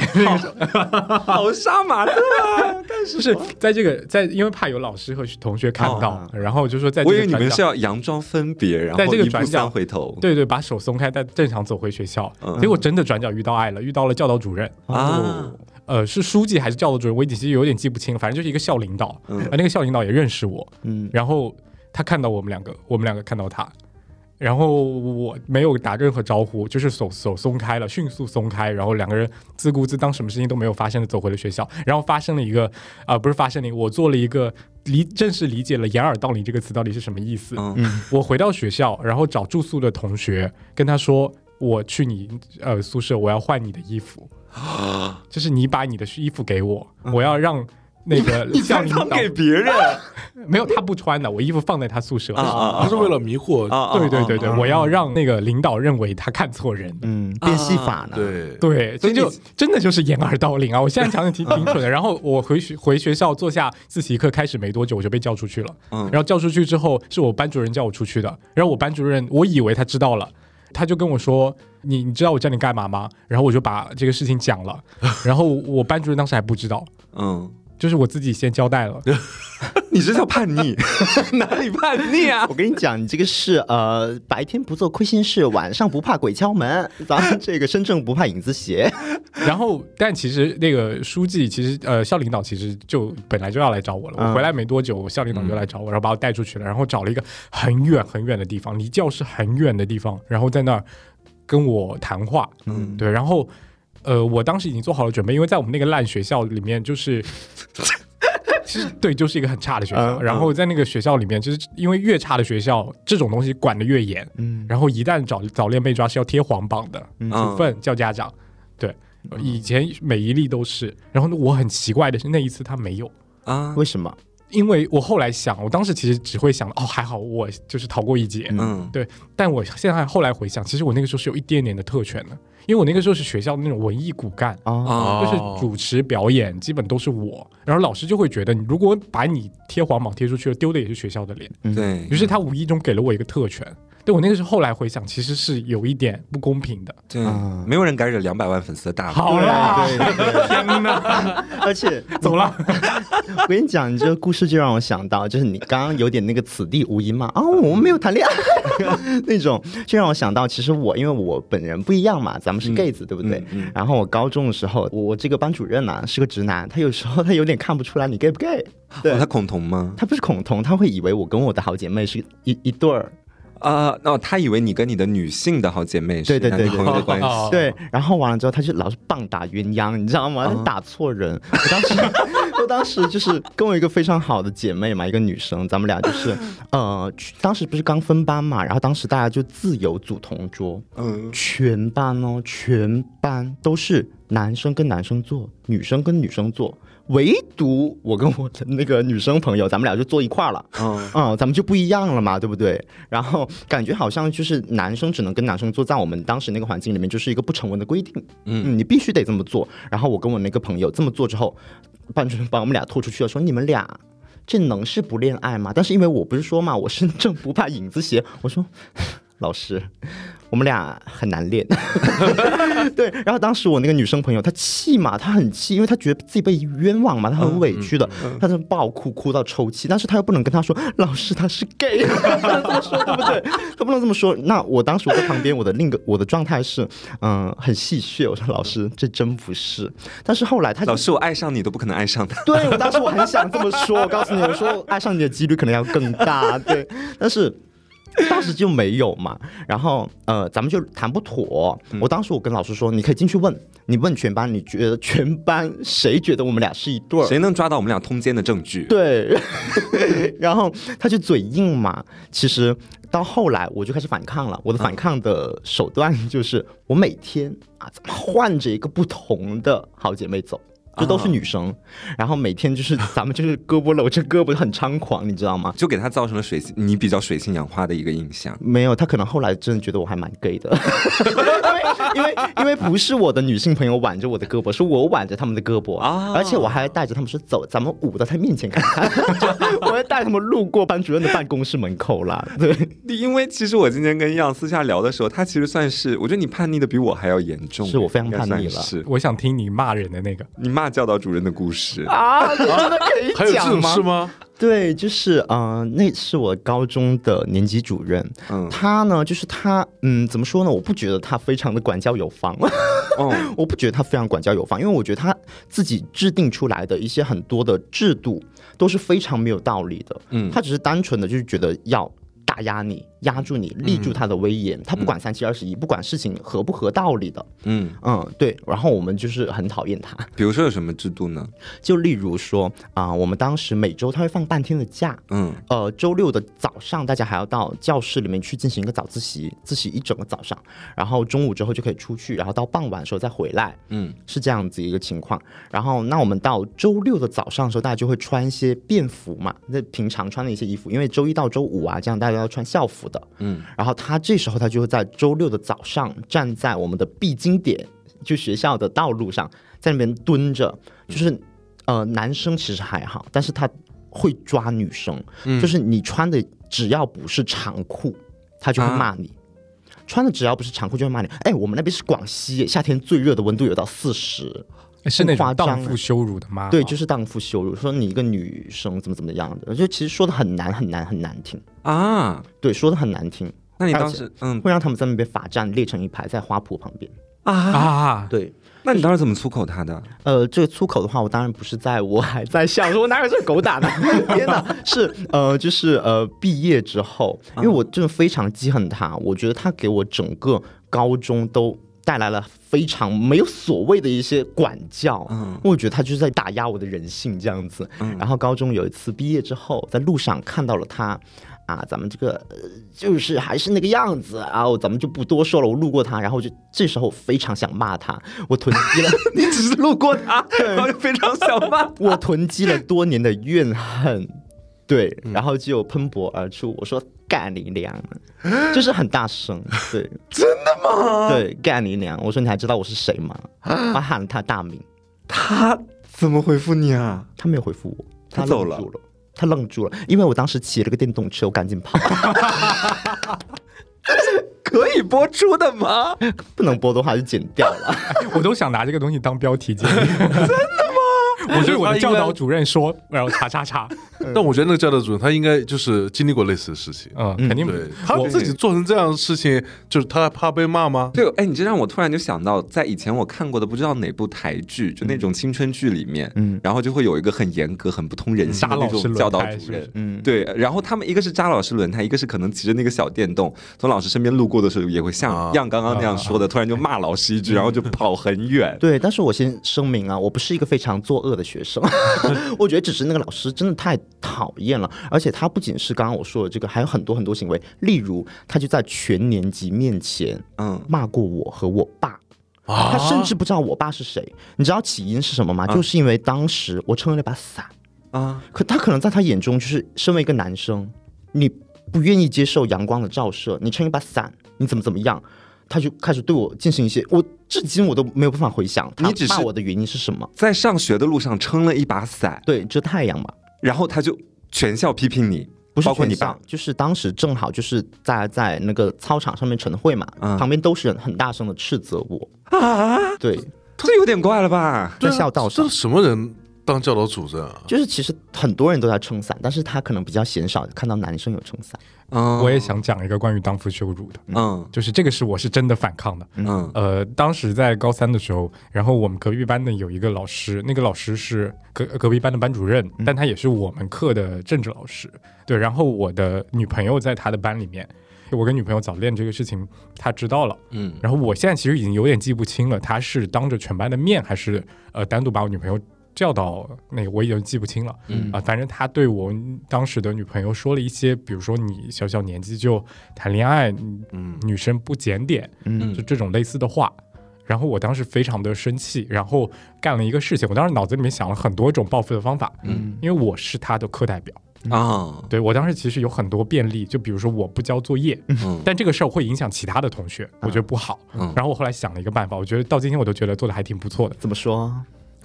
好 *laughs* 杀马特啊！就是在这个在，因为怕有老师和同学看到，然后就说在这哦我以为你个转角，们是要佯装分别，然后在这个转角回头。对对，把手松开，再正常走回学校。嗯结果真的转角遇到爱了，遇到了教导主任，啊，呃，是书记还是教导主任，我已经其实有点记不清了，反正就是一个校领导，嗯而那个校领导也认识我，嗯，然后他看到我们两个，我们两个看到他。然后我没有打任何招呼，就是手手松开了，迅速松开，然后两个人自顾自当什么事情都没有发生的走回了学校。然后发生了一个啊、不是发生了一个，我做了一个理正式理解了“掩耳盗铃”这个词到底是什么意思。嗯我回到学校，然后找住宿的同学跟他说：“我去你呃宿舍，我要换你的衣服，就是你把你的衣服给我，我要让那个 *laughs* 校领导给别人 *laughs* 没有他不穿的，我衣服放在他宿舍。啊啊他是为了迷惑，啊！对对对对，啊我要让那个领导认为他看错人。嗯，变戏法呢？，对，对，所以就真的就是掩耳盗铃啊！我现在 *laughs* 想想挺挺蠢的。然后我回学回学校坐下自习课开始没多久，我就被叫出去了。嗯然后叫出去之后，是我班主任叫我出去的。然后我班主任，我以为他知道了，他就跟我说：“你你知道我叫你干嘛吗？”然后我就把这个事情讲了。然后我班主任当时还不知道，嗯，就是我自己先交代了。*laughs* 你这叫叛逆，*laughs* 哪里叛逆啊？*laughs* 我跟你讲，你这个是呃，白天不做亏心事，晚上不怕鬼敲门，咱们这个身正不怕影子斜。然后，但其实那个书记，其实呃，校领导其实就本来就要来找我了。嗯我回来没多久，校领导就来找我，然后把我带出去了，然后找了一个很远很远的地方，离教室很远的地方，然后在那儿跟我谈话。嗯，对，然后呃，我当时已经做好了准备，因为在我们那个烂学校里面，就是。*laughs* 其实对，就是一个很差的学校。嗯然后在那个学校里面，就是因为越差的学校，这种东西管得越严。嗯然后一旦早早恋被抓，是要贴黄榜的，嗯处分叫家长。对，以前每一例都是。然后我很奇怪的是，那一次他没有，啊，为什么？因为我后来想，我当时其实只会想，哦，还好我就是逃过一劫。嗯对但我现在后来回想，其实我那个时候是有一点点的特权的，因为我那个时候是学校的那种文艺骨干。啊，啊，就是主持表演基本都是我，然后老师就会觉得，你如果把你贴黄榜贴出去了，丢的也是学校的脸，对于是他无意中给了我一个特权。对我那个时候后来回想，其实是有一点不公平的。对啊，没有人敢惹两百万粉丝的大好了。啦，对对对天哪，*laughs* 而且走了。我跟你讲，你这个故事就让我想到，就是你刚刚有点那个此地无银嘛，啊，我们没有谈恋爱那种，就让我想到，其实我因为我本人不一样嘛，咱们是 gay 子，对不对？然后我高中的时候，我我这个班主任啊、是个直男，他有时候他有点看不出来你 gay 不 gay，对，哦他恐同吗？他不是恐同，他会以为我跟我的好姐妹是一一对儿，啊，那他以为你跟你的女性的好姐妹是男女朋友的关系。哦对，然后完了之后，他就老是棒打鸳鸯，你知道吗？他打错人。我当时，我当时就是跟我一个非常好的姐妹嘛，一个女生，咱们俩就是，呃，当时不是刚分班嘛，然后当时大家就自由组同桌，嗯，全班哦，全班都是男生跟男生坐，女生跟女生坐，唯独我跟我的那个女生朋友，咱们俩就坐一块儿了。嗯嗯，咱们就不一样了嘛，对不对？然后感觉好像就是男生只能跟男生坐，在我们当时那个环境里面，就是一个不成文的规定。嗯你必须得这么做。然后我跟我那个朋友这么做之后，班主任把我们俩拖出去了，说你们俩这能是不恋爱吗？但是因为我不是说嘛，我身 *laughs* 正不怕影子斜，我说。*laughs* 老师，我们俩很难练。*laughs* 对，然后当时我那个女生朋友她气嘛，她很气，因为她觉得自己被冤枉嘛，她很委屈的，她就爆哭，哭到抽泣，但是她又不能跟她说老师他是 gay，不能这么说，对不对？*laughs* 她不能这么说。那我当时我在旁边，我的另一个我的状态是，嗯、很戏谑，我说老师这真不是。但是后来她老师，我爱上你都不可能爱上他。对我当时我很想这么说，我告诉你，我说爱上你的几率可能要更大，对，但是。当时就没有嘛，然后呃，咱们就谈不妥。我当时我跟老师说，你可以进去问，你问全班，你觉得全班谁觉得我们俩是一对儿？谁能抓到我们俩通奸的证据？对，*laughs* 然后他就嘴硬嘛。其实到后来我就开始反抗了，我的反抗的手段就是我每天啊，怎么换着一个不同的好姐妹走。就都是女生，然后每天就是咱们就是胳膊搂着胳膊很猖狂，你知道吗？就给他造成了水性，你比较水性杨花的一个印象。没有，他可能后来真的觉得我还蛮 gay 的，*laughs* 因为因为因为不是我的女性朋友挽着我的胳膊，是我挽着他们的胳膊啊而且我还带着他们说走，咱们舞到他面前看看，*laughs* 就我还带他们路过班主任的办公室门口啦。对，*laughs* 因为其实我今天跟样私下聊的时候，他其实算是，我觉得你叛逆的比我还要严重，是我非常叛逆了是我想听你骂人的那个。你骂教导主任的故事。啊，真的可以还有这种讲吗？事吗？对，就是嗯、呃那是我高中的年级主任，嗯他呢，就是他，嗯，怎么说呢？我不觉得他非常的管教有方，哦，*laughs* 我不觉得他非常管教有方，因为我觉得他自己制定出来的一些很多的制度都是非常没有道理的，嗯他只是单纯的就是觉得要打压你、压住你、立住他的威严，他不管三七二十一，不管事情合不合道理的，嗯，嗯，对，然后我们就是很讨厌他，比如说有什么制度呢？就例如说啊、我们当时每周他会放半天的假，嗯。呃，周六的早上，大家还要到教室里面去进行一个早自习，自习一整个早上，然后中午之后就可以出去，然后到傍晚的时候再回来，嗯。是这样子一个情况。然后，那我们到周六的早上的时候，大家就会穿一些便服嘛，那平常穿的一些衣服，因为周一到周五啊，这样大家要穿校服的。嗯，然后他这时候他就会在周六的早上站在我们的必经点，就学校的道路上，在那边蹲着，就是呃，男生其实还好，但是他会抓女生，就是你穿的只要不是长裤，他就会啊骂你。穿的只要不是长裤就会骂你。哎，我们那边是广西，夏天最热的温度有到四十，是那种荡妇羞辱的吗？对，就是荡妇羞辱，说你一个女生怎么怎么样的，就其实说的很难很难很难听，啊，对，说的很难听，那你当时嗯会让他们在那边罚站列成一排在花圃旁边。啊，啊，对，那你当时怎么粗口他的？呃，这个粗口的话，我当然不是在我还在校，说我哪有这狗打的？*laughs* 天哪，是呃，就是呃，毕业之后，因为我真的非常记恨他，我觉得他给我整个高中都。带来了非常没有所谓的一些管教，嗯我觉得他就是在打压我的人性这样子。然后高中有一次毕业之后，在路上看到了他，啊，咱们这个呃，就是还是那个样子啊，我咱们就不多说了。我路过他，然后就这时候非常想骂他，我囤积了，*laughs* 你只是路过他，*laughs* 然后就非常想骂。*laughs* 我囤积了多年的怨恨，对，然后就喷薄而出。我说干你娘，就是很大声，*laughs* 对，真的吗？对，干你娘！我说你还知道我是谁吗？我喊了他大名，他怎么回复你啊？他没有回复我，他走了愣住了。他愣住了，因为我当时骑了个电动车，我赶紧跑，*laughs* 可以播出的吗？*laughs* 不能播的话就剪掉了。我都想拿这个东西当标题节目。真的吗？我对 *laughs* 我的教导主任说，然后叉叉叉，*laughs* 但我觉得那个教导主任他应该就是经历过类似的事情。嗯，肯定对他自己做成这样的事情，就是他怕被骂吗？对，哎，你这让我突然就想到，在以前我看过的不知道哪部台剧，就那种青春剧里面，嗯然后就会有一个很严格、很不通人性的扎老师轮那种教导胎是是主任。嗯，对，然后他们一个是扎老师轮胎，一个是可能骑着那个小电动从老师身边路过的时候，也会像啊样刚刚那样说的，突然就骂老师一句，然后就跑很远。对，但是我先声明啊，我不是一个非常作恶的学生，*laughs* 我觉得只是那个老师真的太讨厌了，而且他不仅是刚刚我说的这个，还有很多很多行为，例如他就在全年级面前嗯，骂过我和我爸。啊他甚至不知道我爸是谁，你知道起因是什么吗？就是因为当时我撑了那把伞，啊，可他可能在他眼中，就是身为一个男生，你不愿意接受阳光的照射，你撑一把伞，你怎么怎么样，他就开始对我进行一些，我至今我都没有办法回想他你只是骂我的原因是什么。在上学的路上撑了一把伞，对，遮太阳嘛。然后他就全校批评你。不是包括你爸全校，就是当时正好就是在在那个操场上面晨会嘛，嗯旁边都是人很大声的斥责我。啊，对，这有点怪了吧？在校道上这，什么人当教导主任啊？就是其实很多人都在撑伞，但是他可能比较鲜少看到男生有撑伞。嗯，我也想讲一个关于当父羞辱的，嗯就是这个是我是真的反抗的。嗯呃，当时在高三的时候，然后我们隔壁班的有一个老师，那个老师是隔隔壁班的班主任，但他也是我们课的政治老师。对，然后我的女朋友在他的班里面，我跟女朋友早恋这个事情他知道了。嗯然后我现在其实已经有点记不清了，他是当着全班的面，还是呃单独把我女朋友叫到那个，我已经记不清了。嗯啊、反正他对我当时的女朋友说了一些，比如说你小小年纪就谈恋爱，嗯，女生不检点，嗯就这种类似的话。然后我当时非常的生气，然后干了一个事情。我当时脑子里面想了很多种报复的方法，嗯因为我是他的课代表，啊对我当时其实有很多便利，就比如说我不交作业，嗯但这个事儿会影响其他的同学，我觉得不好。嗯然后我后来想了一个办法，我觉得到今天我都觉得做的还挺不错的，怎么说？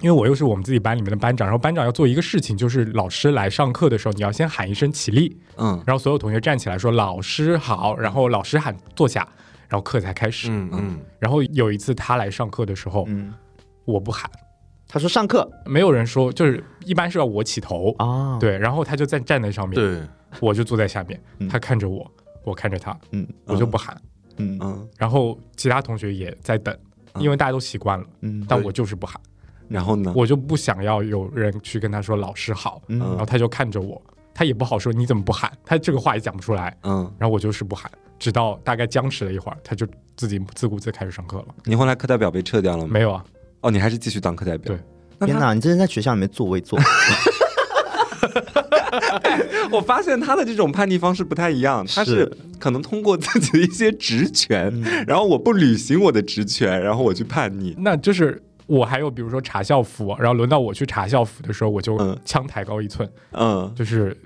因为我又是我们自己班里面的班长，然后班长要做一个事情，就是老师来上课的时候，你要先喊一声起立，嗯。然后所有同学站起来说老师好，然后老师喊坐下，然后课才开始。嗯嗯，然后有一次他来上课的时候，嗯，我不喊，他说上课。没有人说，就是一般是要我起头，啊，，对，然后他就在站在上面，对，我就坐在下面，嗯。他看着我，我看着他，嗯我就不喊，嗯嗯，然后其他同学也在等，嗯。因为大家都习惯了，嗯。但我就是不喊，然后呢？我就不想要有人去跟他说老师好，嗯然后他就看着我，他也不好说你怎么不喊，他这个话也讲不出来，嗯，然后我就是不喊，直到大概僵持了一会儿，他就自己自顾自开始上课了。你后来课代表被撤掉了吗？没有啊，哦，你还是继续当课代表。对，那他天哪，你真是在学校里面作威作福。*laughs* 我发现他的这种叛逆方式不太一样，他是是可能通过自己的一些职权，然后我不履行我的职权，然后我去叛逆。那就是我还有比如说查校服，然后轮到我去查校服的时候，我就嗯。枪抬高一寸，嗯。就是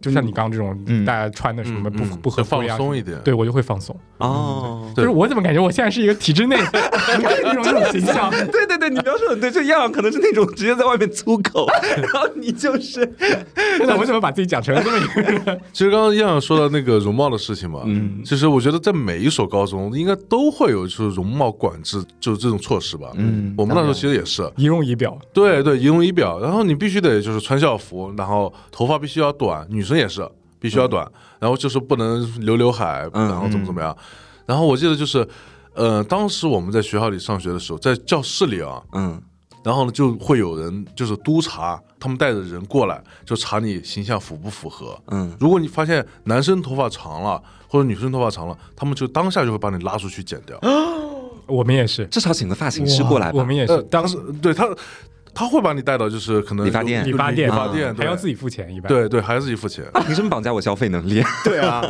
就像你刚刚这种，嗯。大家穿的什么不、不合放松一点。对我就会放松。哦，就是我怎么感觉我现在是一个体制内那 *laughs* 种那种形象？对对对，你描述得很对，就样样可能是那种直接在外面粗口，*laughs* 然后你就是 *laughs* 那我怎么把自己讲成了这么一个人？其实刚刚样样说到那个容貌的事情嘛，嗯。其实我觉得在每一所高中应该都会有就是容貌管制，就是这种措施吧。嗯我们那时候其实也是，仪容仪表，对对，仪容仪表，然后你必须得就是穿校服，然后头发必须要短，女生也是必须要短，然后就是不能留刘海，嗯然后怎么怎么样。然后我记得就是，呃，当时我们在学校里上学的时候，在教室里啊，嗯然后呢就会有人就是督查，他们带着人过来，就查你形象符不符合。嗯如果你发现男生头发长了或者女生头发长了，他们就当下就会把你拉出去剪掉。*gasps* 我们也是，至少请个发型师过来吧。我们也是呃，当时对他，他会把你带到就是可能理发店理发店理发店还要自己己付钱，一般。对对，还要自己付钱。凭什 *laughs* 么绑架我消费能力？*laughs* 对啊，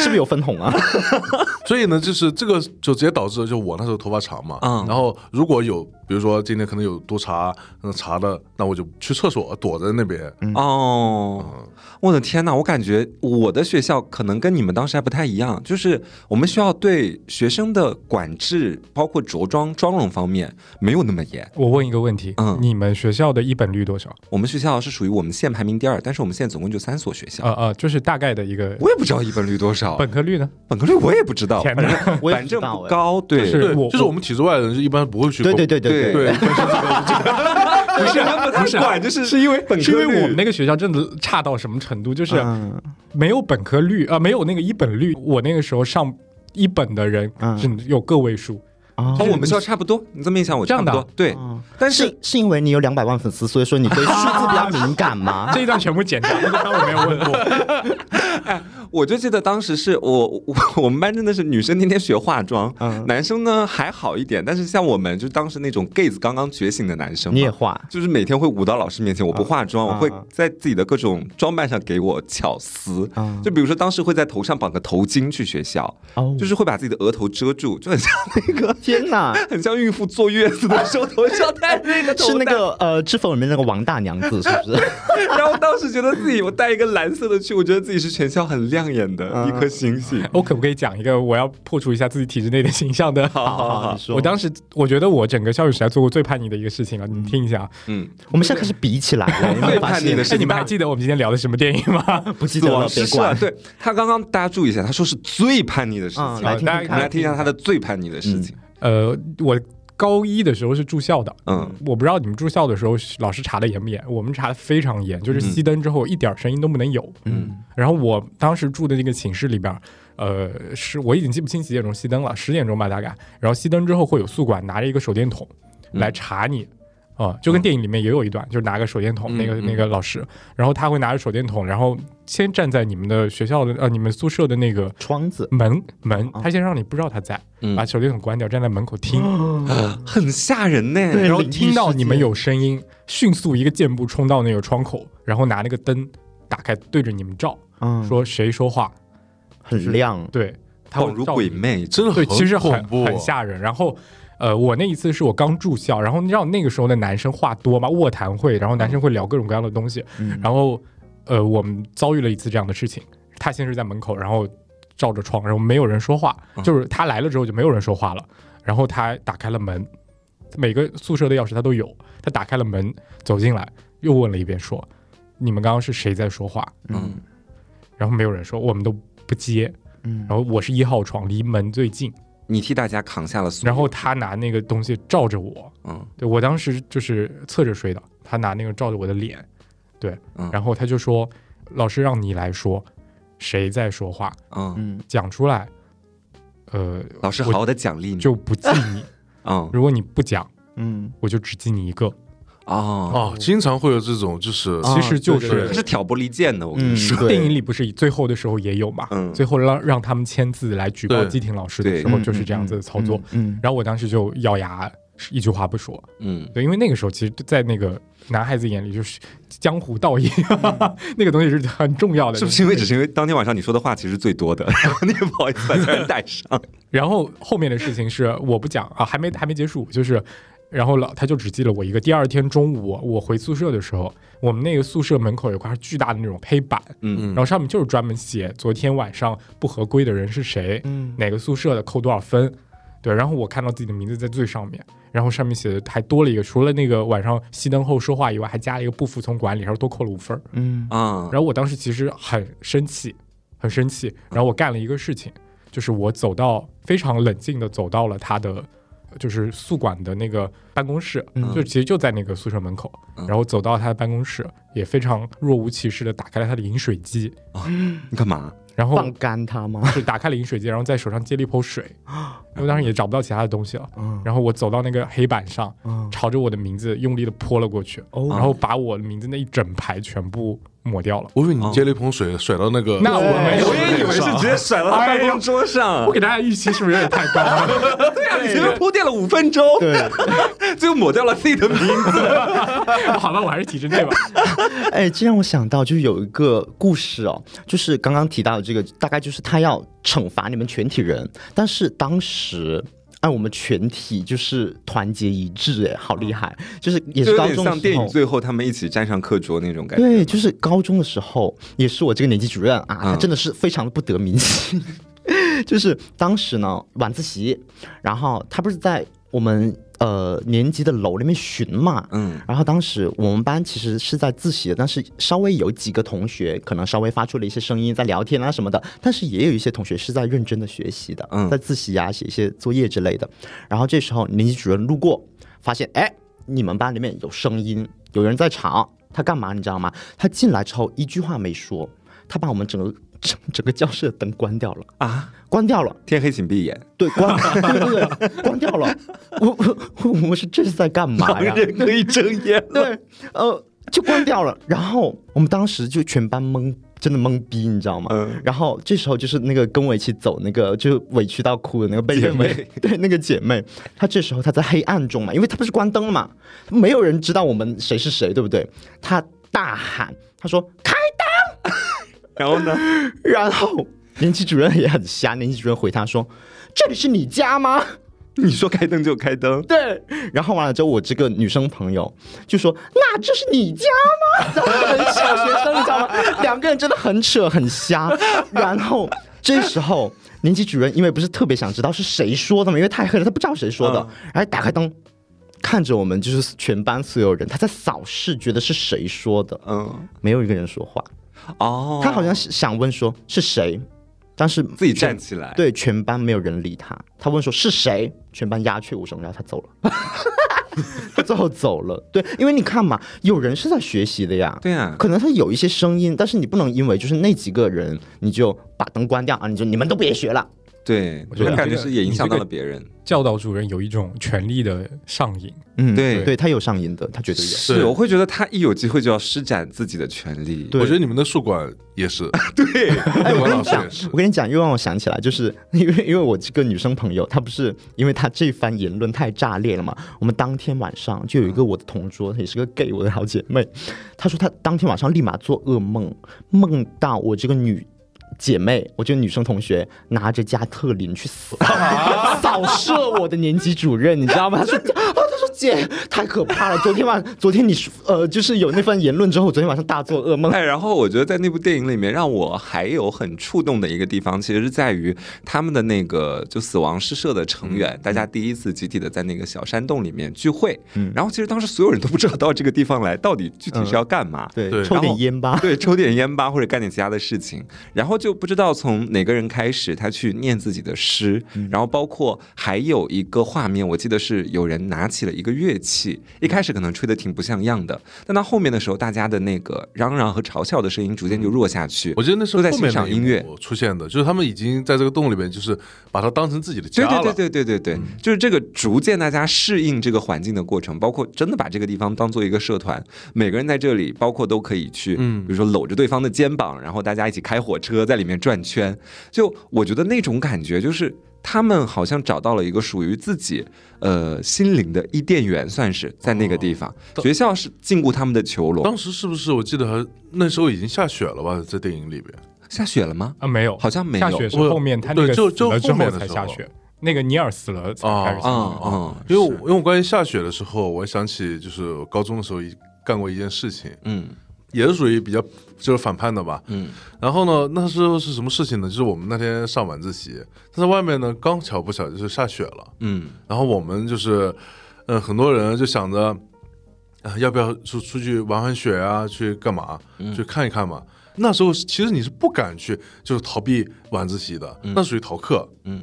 是不是有分红啊？*laughs* 所以呢，就是这个就直接导致，就我那时候头发长嘛，嗯然后如果有，比如说今天可能有督查，那，查的，那我就去厕所躲在那边。哦，我的天呐，我感觉我的学校可能跟你们当时还不太一样，就是我们学校对学生的管制，包括着装、妆容方面没有那么严。我问一个问题，嗯你们学校的一本率多少？我们学校是属于我们县排名第二，但是我们现在总共就三所学校，呃呃，就是大概的一个我也不知道一本率多少，本科率呢？本科率我也不知道，天反正不高，对，就是对，我就是我们体制外的人是一般不会去对对。对对对对，不是不是管，就是是因为本科是因为我们那个学校真的差到什么程度，就是嗯没有本科率啊、呃没有那个一本率。我那个时候上一本的人嗯是有个位数，啊和我们学校差不多。你这么一想，我差不这样的啊，多对，嗯但是是是因为你有两百万粉丝，所以说你对数字比较敏感吗？*laughs* 这一段全部剪掉，那个当我没有问过。*laughs* 我就记得当时是我我我们班真的是女生天天学化妆，嗯男生呢还好一点，但是像我们就当时那种 gay 子刚刚觉醒的男生，你也化就是每天会舞到老师面前，我不化妆，啊我会在自己的各种装扮上给我巧思。啊就比如说，当时会在头上绑个头巾去学校，哦就是会把自己的额头遮住，就很像那个，天哪，*laughs* 很像孕妇坐月子的时候头上戴那个头是那个呃《知否》里面那个王大娘子是不是？*laughs* 然后当时觉得自己我带一个蓝色的去，我觉得自己是全校很亮眼的一颗星星。我可不可以讲一个我要破除一下自己体制内的形象的？*laughs* 好好好，你说。我当时我觉得我整个校园时代做过最叛逆的一个事情了，你听一下。嗯，我们现在开始比起来了，有没有发现哎，叛逆的事情你们还记得我们今天聊的什么电影吗？不记得了，别管。对他刚刚大家注意一下，他说是最叛逆的事情。嗯，来听大家听我们来。听一下他的最叛逆的事情。呃，我高一的时候是住校的，嗯我不知道你们住校的时候老师查的严不严，我们查的非常严，就是熄灯之后一点声音都不能有。嗯然后我当时住的那个寝室里边，呃，是我已经记不清几点钟熄灯了，十点钟吧大概。然后熄灯之后会有宿管拿着一个手电筒嗯来查你。啊、就跟电影里面也有一段，就是拿个手电筒，嗯那个嗯那个老师，然后他会拿着手电筒，然后先站在你们的学校的呃你们宿舍的那个窗子，门门，啊。他先让你不知道他在，嗯。把手电筒关掉，站在门口听，*gasps* 很吓人呢。对然后听到你们有声音，迅速一个箭步冲到那个窗口，然后拿那个灯打开对着你们照，嗯，说谁说话，很亮，对，他恍如鬼魅，真的很其实很恐怖，很吓人。然后，呃，我那一次是我刚住校，然后你知道那个时候的男生话多吗，卧谈会，然后男生会聊各种各样的东西。嗯然后，呃，我们遭遇了一次这样的事情。他先是在门口，然后照着窗，然后没有人说话，嗯就是他来了之后就没有人说话了。然后他打开了门，每个宿舍的钥匙他都有。他打开了门，走进来，又问了一遍说：“你们刚刚是谁在说话嗯？”然后没有人说，我们都不接。嗯然后我是一号床，离门最近。你替大家扛下了所有。然后他拿那个东西照着我，嗯对我当时就是侧着睡的，他拿那个照着我的脸，对，嗯然后他就说：“老师让你来说，谁在说话，嗯，嗯讲出来，呃，老师好好的奖励你。就不记你。*laughs* 嗯如果你不讲，嗯我就只记你一个。哦，哦，经常会有这种，就是啊其实就是他是挑拨离间的，我跟你嗯，说。电影里不是最后的时候也有嘛？嗯最后让让他们签字来举报对季婷老师的时候，就是这样子的操作。，嗯然后我当时就咬牙，一句话不说。嗯，对，因为那个时候其实，在那个男孩子眼里，就是江湖道义，*laughs* 那个东西是很重要的。是不是因为只是因为当天晚上你说的话其实最多的，然后你也不好意思把家人带上？*laughs* 然后后面的事情是我不讲啊，还没还没结束，就是，然后老他就只记了我一个。第二天中午我回宿舍的时候，我们那个宿舍门口有块巨大的那种黑板，嗯然后上面就是专门写昨天晚上不合规的人是谁，嗯哪个宿舍的扣多少分。对，然后我看到自己的名字在最上面，然后上面写的还多了一个，除了那个晚上熄灯后说话以外，还加了一个不服从管理，然后多扣了五分儿。嗯啊，然后我当时其实很生气，很生气。然后我干了一个事情，就是我走到非常冷静的走到了他的，就是宿管的那个办公室，嗯就其实就在那个宿舍门口。嗯然后走到他的办公室，也非常若无其事的打开了他的饮水机，你干嘛？然后放干他吗？就打开了饮水机，然后在手上接了一盆水。因为当时也找不到其他的东西了。嗯然后我走到那个黑板上，嗯朝着我的名字用力的泼了过去，哦然后把我的名字那一整排全部抹掉了。我以为你接了一盆水甩到那个，那我没有我也以为是直接甩到他办公桌上我。给大家预期是不是有点太高了？*laughs* 对啊，你前面铺垫了五分钟，对，*laughs* 最后抹掉了自己的名字。*laughs* 好吧，我还是体制内吧。哎，这让我想到就是有一个故事哦，就是刚刚提到的这个，大概就是他要惩罚你们全体人，但是当时。按我们全体就是团结一致，哎，好厉害！就是也是高中的时点像电影，最后他们一起站上课桌那种感觉。对，就是高中的时候，也是我这个年级主任啊，他嗯真的是非常的不得民心。*laughs* 就是当时呢晚自习，然后他不是在我们呃年级的楼里面巡嘛，嗯然后当时我们班其实是在自习的，但是稍微有几个同学可能稍微发出了一些声音，在聊天啊什么的，但是也有一些同学是在认真的学习的，嗯在自习啊写一些作业之类的。然后这时候年级主任路过，发现哎，你们班里面有声音，有人在吵，他干嘛你知道吗？他进来之后一句话没说，他把我们整个整整个教室的灯关掉了，啊，关掉了。天黑请闭眼，对，关，*laughs* 对对对，关掉了。我我我我是这是在干嘛呀？人可以睁眼。对，呃，就关掉了。然后我们当时就全班懵，真的懵逼，你知道吗？嗯然后这时候就是那个跟我一起走那个就委屈到哭的那个被认为姐妹 *laughs* 对那个姐妹，她这时候她在黑暗中嘛，因为她不是关灯了嘛，没有人知道我们谁是谁，对不对？她大喊，她说开灯 *laughs* 然后呢？然后年级主任也很瞎，年级主任回他说：“这里是你家吗？”你说开灯就开灯，对，然后完了之后，我这个女生朋友就说：“那这是你家吗？”然后很小学生，你知道吗？两个人真的很扯很瞎。然后这时候年级主任因为不是特别想知道是谁说的嘛，因为太黑了，他不知道谁说的，然后打开灯。看着我们就是全班所有人，他在扫视，觉得是谁说的，嗯，没有一个人说话。哦，他好像是想问说是谁，但是自己站起来，对，全班没有人理他。他问说是谁，全班鸦雀无声，然后他走了。*laughs* 他最后走了。对，因为你看嘛，有人是在学习的呀。对啊，可能他有一些声音，但是你不能因为就是那几个人，你就把灯关掉啊！你就你们都别学了。对，我觉得感觉是也影响到了别人。教导主任有一种权力的上瘾，嗯，对对他有上瘾的，他绝对有。是，我会觉得他一有机会就要施展自己的权利。对我觉得你们的宿管也是，*laughs* 对，哎，我管跟你讲老师也是，我跟你讲，又让我想起来，就是 *laughs* 因为因为我这个女生朋友，她不是因为她这番言论太炸裂了嘛，我们当天晚上就有一个我的同桌，也是个 gay，我的好姐妹，她说她当天晚上立马做噩梦，梦到我这个女。姐妹，我觉得女生同学拿着加特林去扫 *laughs* 扫射我的年级主任，你知道吗？他说啊，她说姐太可怕了，昨天晚昨天你说呃就是有那番言论之后，我昨天晚上大做噩梦。*laughs* 哎，然后我觉得在那部电影里面，让我还有很触动的一个地方，其实是在于他们的那个就死亡诗社的成员，大家第一次集体的在那个小山洞里面聚会。嗯然后其实当时所有人都不知道到这个地方来到底具体是要干嘛。对，对抽点烟吧。对，抽点烟吧，或者干点其他的事情，然后就不知道从哪个人开始，他去念自己的诗，然后包括还有一个画面，我记得是有人拿起了一个乐器，一开始可能吹的挺不像样的，但到后面的时候，大家的那个嚷嚷和嘲笑的声音逐渐就弱下去。我觉得那时候在欣赏音乐出现的，就是他们已经在这个洞里面，就是把它当成自己的家了。对对对对对对对，就是这个逐渐大家适应这个环境的过程，包括真的把这个地方当做一个社团，每个人在这里，包括都可以去，嗯比如说搂着对方的肩膀，然后大家一起开火车在里面转圈，就我觉得那种感觉就是。他们好像找到了一个属于自己，呃，心灵的伊甸园，算是在那个地方。当学校是禁锢他们的囚笼。当时是不是我记得还那时候已经下雪了吧，在电影里边。下雪了吗？啊，没有，好像没有。下雪是后面他那个对就就后后面才下雪，那个尼尔死了才开始下雪。因为我因为我关于下雪的时候，我想起就是高中的时候一干过一件事情，嗯也是属于比较就是反叛的吧。嗯然后呢，那时候是什么事情呢？就是我们那天上晚自习，但是外面呢刚巧不巧就是下雪了，嗯然后我们就是，嗯，很多人就想着，啊，要不要出出去玩玩雪啊？去干嘛？去看一看嘛。那时候其实你是不敢去，就是逃避晚自习的，那属于逃课。嗯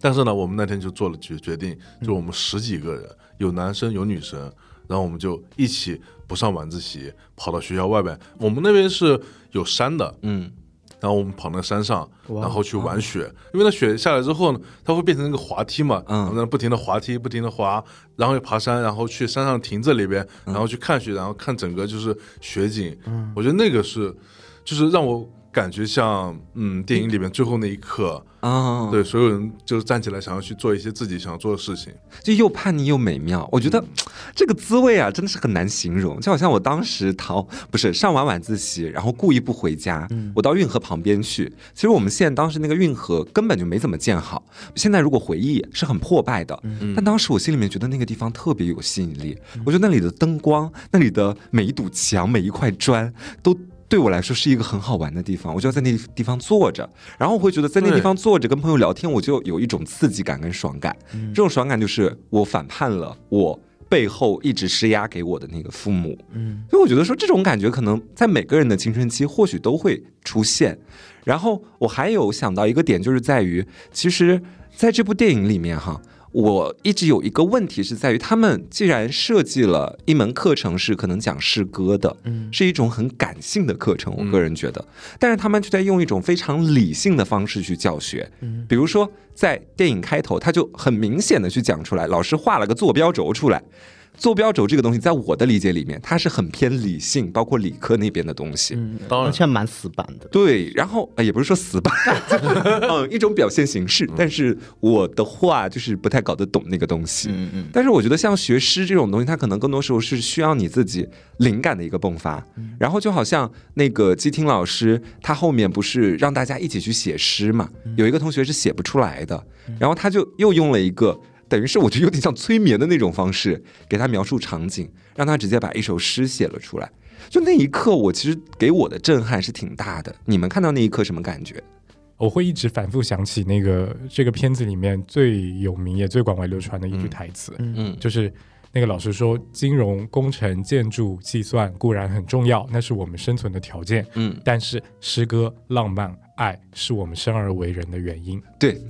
但是呢，我们那天就做了决决定，就我们十几个人，有男生有女生，然后我们就一起不上晚自习，跑到学校外边。我们那边是有山的，嗯。然后我们跑那山上，然后去玩雪，因为那雪下来之后呢，它会变成那个滑梯嘛，嗯。然后在那不停的滑梯，不停的滑，然后又爬山，然后去山上亭子里边，然后去看雪，然后看整个就是雪景。嗯。我觉得那个是，就是让我感觉像嗯电影里面最后那一刻，啊，对所有人就是站起来想要去做一些自己想要做的事情。就又叛逆又美妙。我觉得这个滋味啊，真的是很难形容。就好像我当时逃不是上完晚自习，然后故意不回家，我到运河旁边去。其实我们县当时那个运河根本就没怎么建好，现在如果回忆是很破败的。但当时我心里面觉得那个地方特别有吸引力，我觉得那里的灯光、那里的每一堵墙、每一块砖都。对我来说是一个很好玩的地方，我就要在那地方坐着，然后我会觉得在那地方坐着跟朋友聊天，我就有一种刺激感跟爽感。这种爽感就是我反叛了我背后一直施压给我的那个父母。嗯，所以我觉得说这种感觉可能在每个人的青春期或许都会出现。然后我还有想到一个点，就是在于其实在这部电影里面哈。我一直有一个问题是在于，他们既然设计了一门课程是可能讲诗歌的，嗯。是一种很感性的课程，我个人觉得，但是他们却在用一种非常理性的方式去教学，比如说在电影开头，他就很明显的去讲出来，老师画了个坐标轴出来。坐标轴这个东西，在我的理解里面，它是很偏理性，包括理科那边的东西。嗯，当然而且蛮死板的。对，然后呃也不是说死板，嗯，一种表现形式。但是我的话就是不太搞得懂那个东西。嗯嗯但是我觉得像学诗这种东西，它可能更多时候是需要你自己灵感的一个迸发。然后就好像那个基听老师，他后面不是让大家一起去写诗嘛？有一个同学是写不出来的，然后他就又用了一个。等于是我觉得有点像催眠的那种方式，给他描述场景，让他直接把一首诗写了出来。就那一刻，我其实给我的震撼是挺大的。你们看到那一刻什么感觉？我会一直反复想起那个这个片子里面最有名也最广为流传的一句台词，嗯就是那个老师说，金融、工程、建筑、计算固然很重要，那是我们生存的条件，嗯，但是诗歌、浪漫、爱是我们生而为人的原因。对，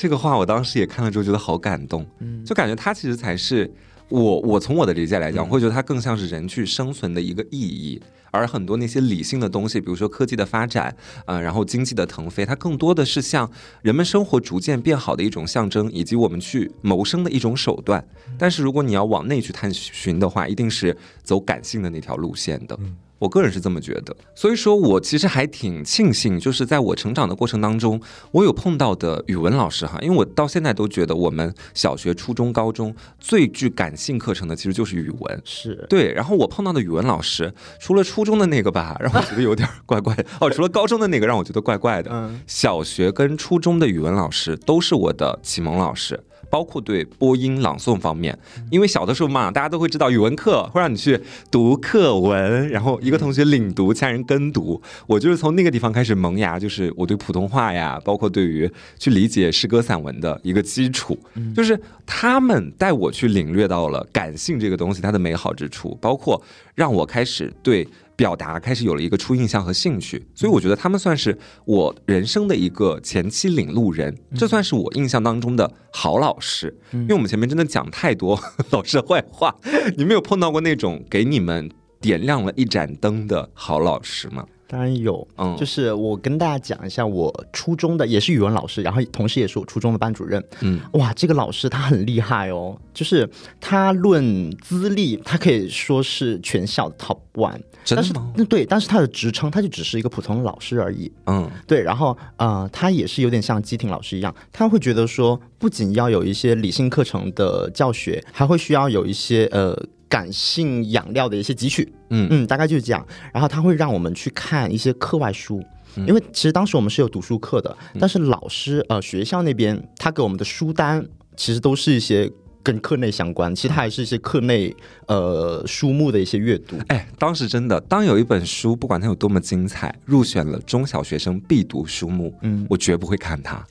这个话我当时也看了之后觉得好感动，嗯。就感觉它其实才是我我从我的理解来讲，我会觉得它更像是人去生存的一个意义，而很多那些理性的东西，比如说科技的发展，呃，然后经济的腾飞，它更多的是像人们生活逐渐变好的一种象征，以及我们去谋生的一种手段。但是如果你要往内去探寻的话，一定是走感性的那条路线的。我个人是这么觉得，所以说我其实还挺庆幸，就是在我成长的过程当中，我有碰到的语文老师哈，因为我到现在都觉得我们小学、初中、高中最具感性课程的其实就是语文。是对，然后我碰到的语文老师，除了初中的那个吧，让我觉得有点怪怪的 *laughs* 哦，除了高中的那个让我觉得怪怪的，嗯小学跟初中的语文老师都是我的启蒙老师。包括对播音朗诵方面，因为小的时候嘛，大家都会知道语文课会让你去读课文，然后一个同学领读，其他人跟读。我就是从那个地方开始萌芽，就是我对普通话呀，包括对于去理解诗歌散文的一个基础，就是他们带我去领略到了感性这个东西它的美好之处，包括让我开始对。表达开始有了一个初印象和兴趣，所以我觉得他们算是我人生的一个前期领路人，这算是我印象当中的好老师。因为我们前面真的讲太多 *laughs* 老师的坏话，你们有碰到过那种给你们点亮了一盏灯的好老师吗？当然有，嗯就是我跟大家讲一下，我初中的也是语文老师，然后同时也是我初中的班主任。嗯，哇，这个老师他很厉害哦，就是他论资历，他可以说是全校的 top one。但是对，但是他的职称他就只是一个普通的老师而已。嗯对，然后呃，他也是有点像基廷老师一样，他会觉得说，不仅要有一些理性课程的教学，还会需要有一些呃感性养料的一些汲取。嗯嗯，大概就是这样。然后他会让我们去看一些课外书。因为其实当时我们是有读书课的，但是老师呃学校那边他给我们的书单其实都是一些跟课内相关，其实它还是一些课内呃书目的一些阅读。哎，当时真的，当有一本书，不管它有多么精彩，入选了中小学生必读书目，嗯我绝不会看它，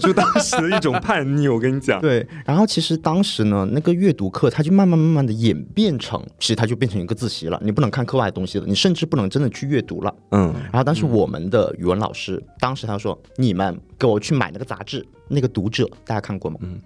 就当时的一种叛逆。我跟你讲，*laughs* 对，然后其实当时呢，那个阅读课它就慢慢慢慢的演变成，其实它就变成一个自习了，你不能看课外的东西了，你甚至不能真的去阅读了。嗯然后当时我们的语文老师，当时他说：“你们给我去买那个杂志，那个读者，大家看过吗？”嗯，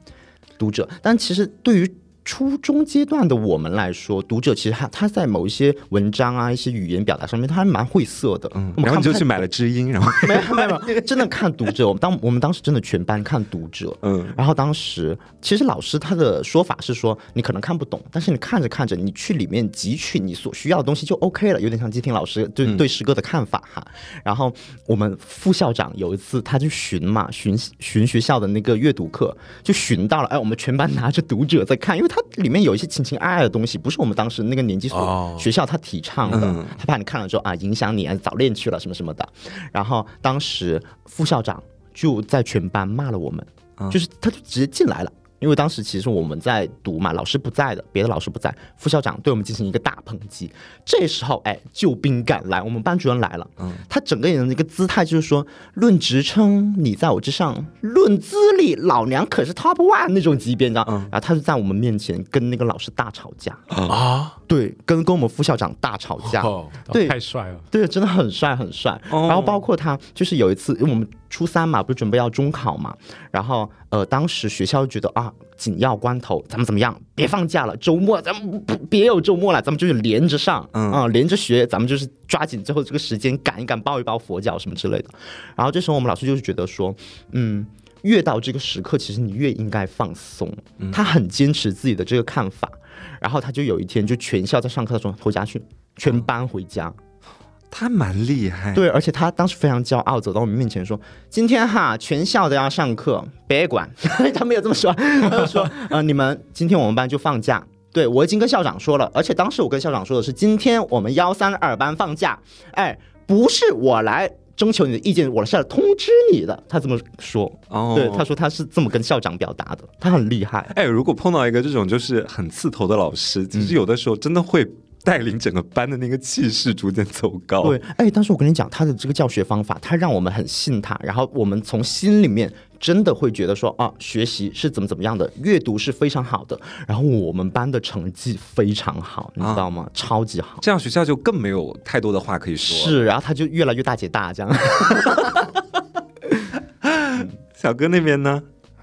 读者。但其实对于初中阶段的我们来说，读者其实他他在某一些文章啊、一些语言表达上面，他还蛮晦涩的。嗯，然后你就去买了知音，然后没有没有没有，*laughs* 真的看读者。我们当我们当时真的全班看读者，嗯然后当时其实老师他的说法是说，你可能看不懂，但是你看着看着，你去里面汲取你所需要的东西就 OK 了，有点像基廷老师对嗯对诗歌的看法哈。然后我们副校长有一次他去巡嘛，巡巡学校的那个阅读课，就巡到了，哎，我们全班拿着读者在看，因为它里面有一些情情爱爱的东西，不是我们当时那个年纪所、哦学校他提倡的，嗯他怕你看了之后啊影响你啊早恋去了什么什么的。然后当时副校长就在全班骂了我们，嗯就是他就直接进来了。因为当时其实我们在读嘛，老师不在的，别的老师不在，副校长对我们进行一个大抨击。这时候，哎，救兵赶来，我们班主任来了，嗯他整个人的一个姿态就是说，论职称你在我之上，论资历老娘可是 top one 那种级别，你知道？嗯然后他就在我们面前跟那个老师大吵架，啊，对，跟跟我们副校长大吵架。哦对太帅了。对，真的很帅很帅。哦然后包括他，就是有一次，因为我们初三嘛，不是准备要中考嘛，然后呃，当时学校就觉得啊，紧要关头，咱们怎么样？别放假了，周末咱们不别有周末了，咱们就是连着上，嗯啊、连着学，咱们就是抓紧最后这个时间赶一赶，抱一抱佛脚什么之类的。然后这时候我们老师就是觉得说，嗯。越到这个时刻，其实你越应该放松。他很坚持自己的这个看法，然后他就有一天就全校在上课的时候回家去，全班回家。他蛮厉害，对，而且他当时非常骄傲，走到我们面前说：“今天哈，全校都要上课，别管。*laughs* ”他没有这么说，*laughs* 他就说：“呃，你们今天我们班就放假。”对，我已经跟校长说了，而且当时我跟校长说的是，今天我们幺三二班放假，哎，不是我来征求你的意见，我是来通知你的。他这么说，哦对，他说他是这么跟校长表达的，他很厉害。哎，如果碰到一个这种就是很刺头的老师，其实有的时候真的会带领整个班的那个气势逐渐走高。对，哎，但是我跟你讲，他的这个教学方法，他让我们很信他，然后我们从心里面真的会觉得说啊，学习是怎么怎么样的，阅读是非常好的，然后我们班的成绩非常好，你知道吗？超级好。这样学校就更没有太多的话可以说。是，然后他就越来越大姐大这样。*laughs* 小哥那边呢？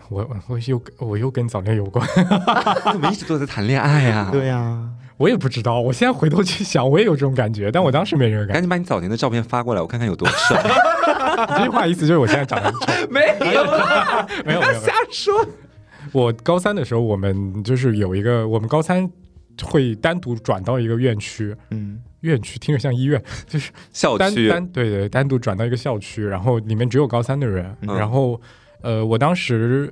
我我我又我又跟早恋有关，*laughs* 怎么一直都在谈恋爱啊？对呀、我也不知道。我现在回头去想，我也有这种感觉，但我当时没这个感觉赶紧把你早年的照片发过来，我看看有多帅。你。这句话意思就是我现在长得很丑，*laughs* *laughs* 没有，没有没有。瞎说。我高三的时候，我们就是有一个，我们高三会单独转到一个院区，嗯，院区听着像医院，就是校区单对对单独转到一个校区，然后里面只有高三的人，嗯然后呃，我当时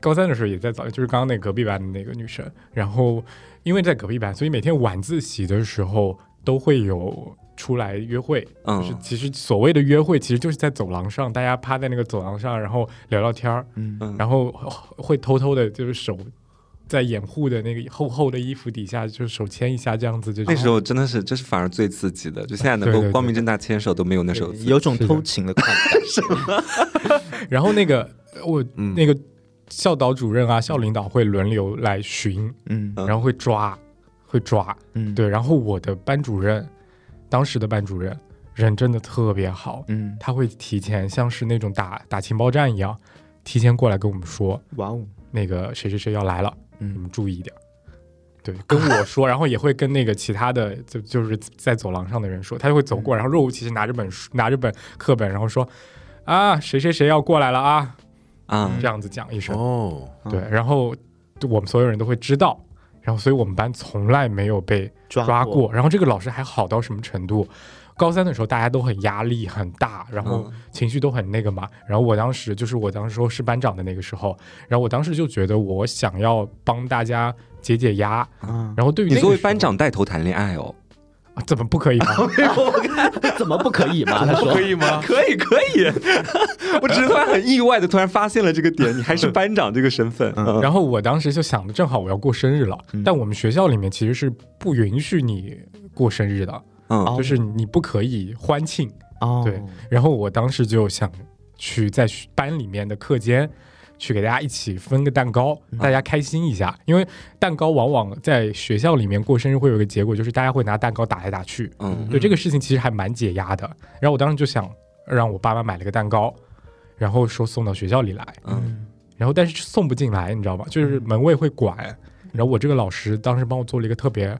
高三的时候也在早，就是刚刚那个隔壁班的那个女生，然后因为在隔壁班，所以每天晚自习的时候都会有出来约会，嗯就是其实所谓的约会，其实就是在走廊上，大家趴在那个走廊上，然后聊聊天儿，嗯嗯然后会偷偷的就是手。在掩护的那个厚厚的衣服底下，就是手牵一下，这样子就那时候真的是，这是反而最刺激的。就现在能够光明正大牵手都没有那时候。有种偷情的快感。*laughs* *laughs* 然后那个我、嗯那个校导主任啊、校领导会轮流来巡，嗯。嗯然后会抓，会抓。嗯，对，然后我的班主任，当时的班主任人真的特别好，嗯，他会提前像是那种打打情报战一样，提前过来跟我们说，哇哦，那个谁谁谁要来了，嗯。你嗯们注意一点。对，跟我说，*laughs* 然后也会跟那个其他的，就就是在走廊上的人说，他就会走过，然后若无其事拿着本书，拿着本课本，然后说，啊，谁谁谁要过来了啊，啊，这样子讲一声。哦，对，然后我们所有人都会知道，然后所以我们班从来没有被抓抓过。然后这个老师还好到什么程度？高三的时候大家都很压力很大，然后嗯情绪都很那个嘛。然后我当时就是我当时说是班长的那个时候，然后我当时就觉得我想要帮大家解解压。嗯，然后对于你作为班长带头谈恋爱哦，啊 *laughs* 怎么不可以吗？怎么不可以吗？他 *laughs* 说可以吗？可以可以。*laughs* 我只是突然很意外的突然发现了这个点，你还是班长这个身份。嗯然后我当时就想的，正好我要过生日了，嗯但我们学校里面其实是不允许你过生日的，就是你不可以欢庆。哦，对然后我当时就想去在班里面的课间去给大家一起分个蛋糕，大家开心一下。因为蛋糕往往在学校里面过生日会有一个结果，就是大家会拿蛋糕打来打去。嗯对这个事情其实还蛮解压的。然后我当时就想让我爸妈买了个蛋糕，然后说送到学校里来。嗯然后但是送不进来，你知道吗？就是门卫会管。然后我这个老师当时帮我做了一个特别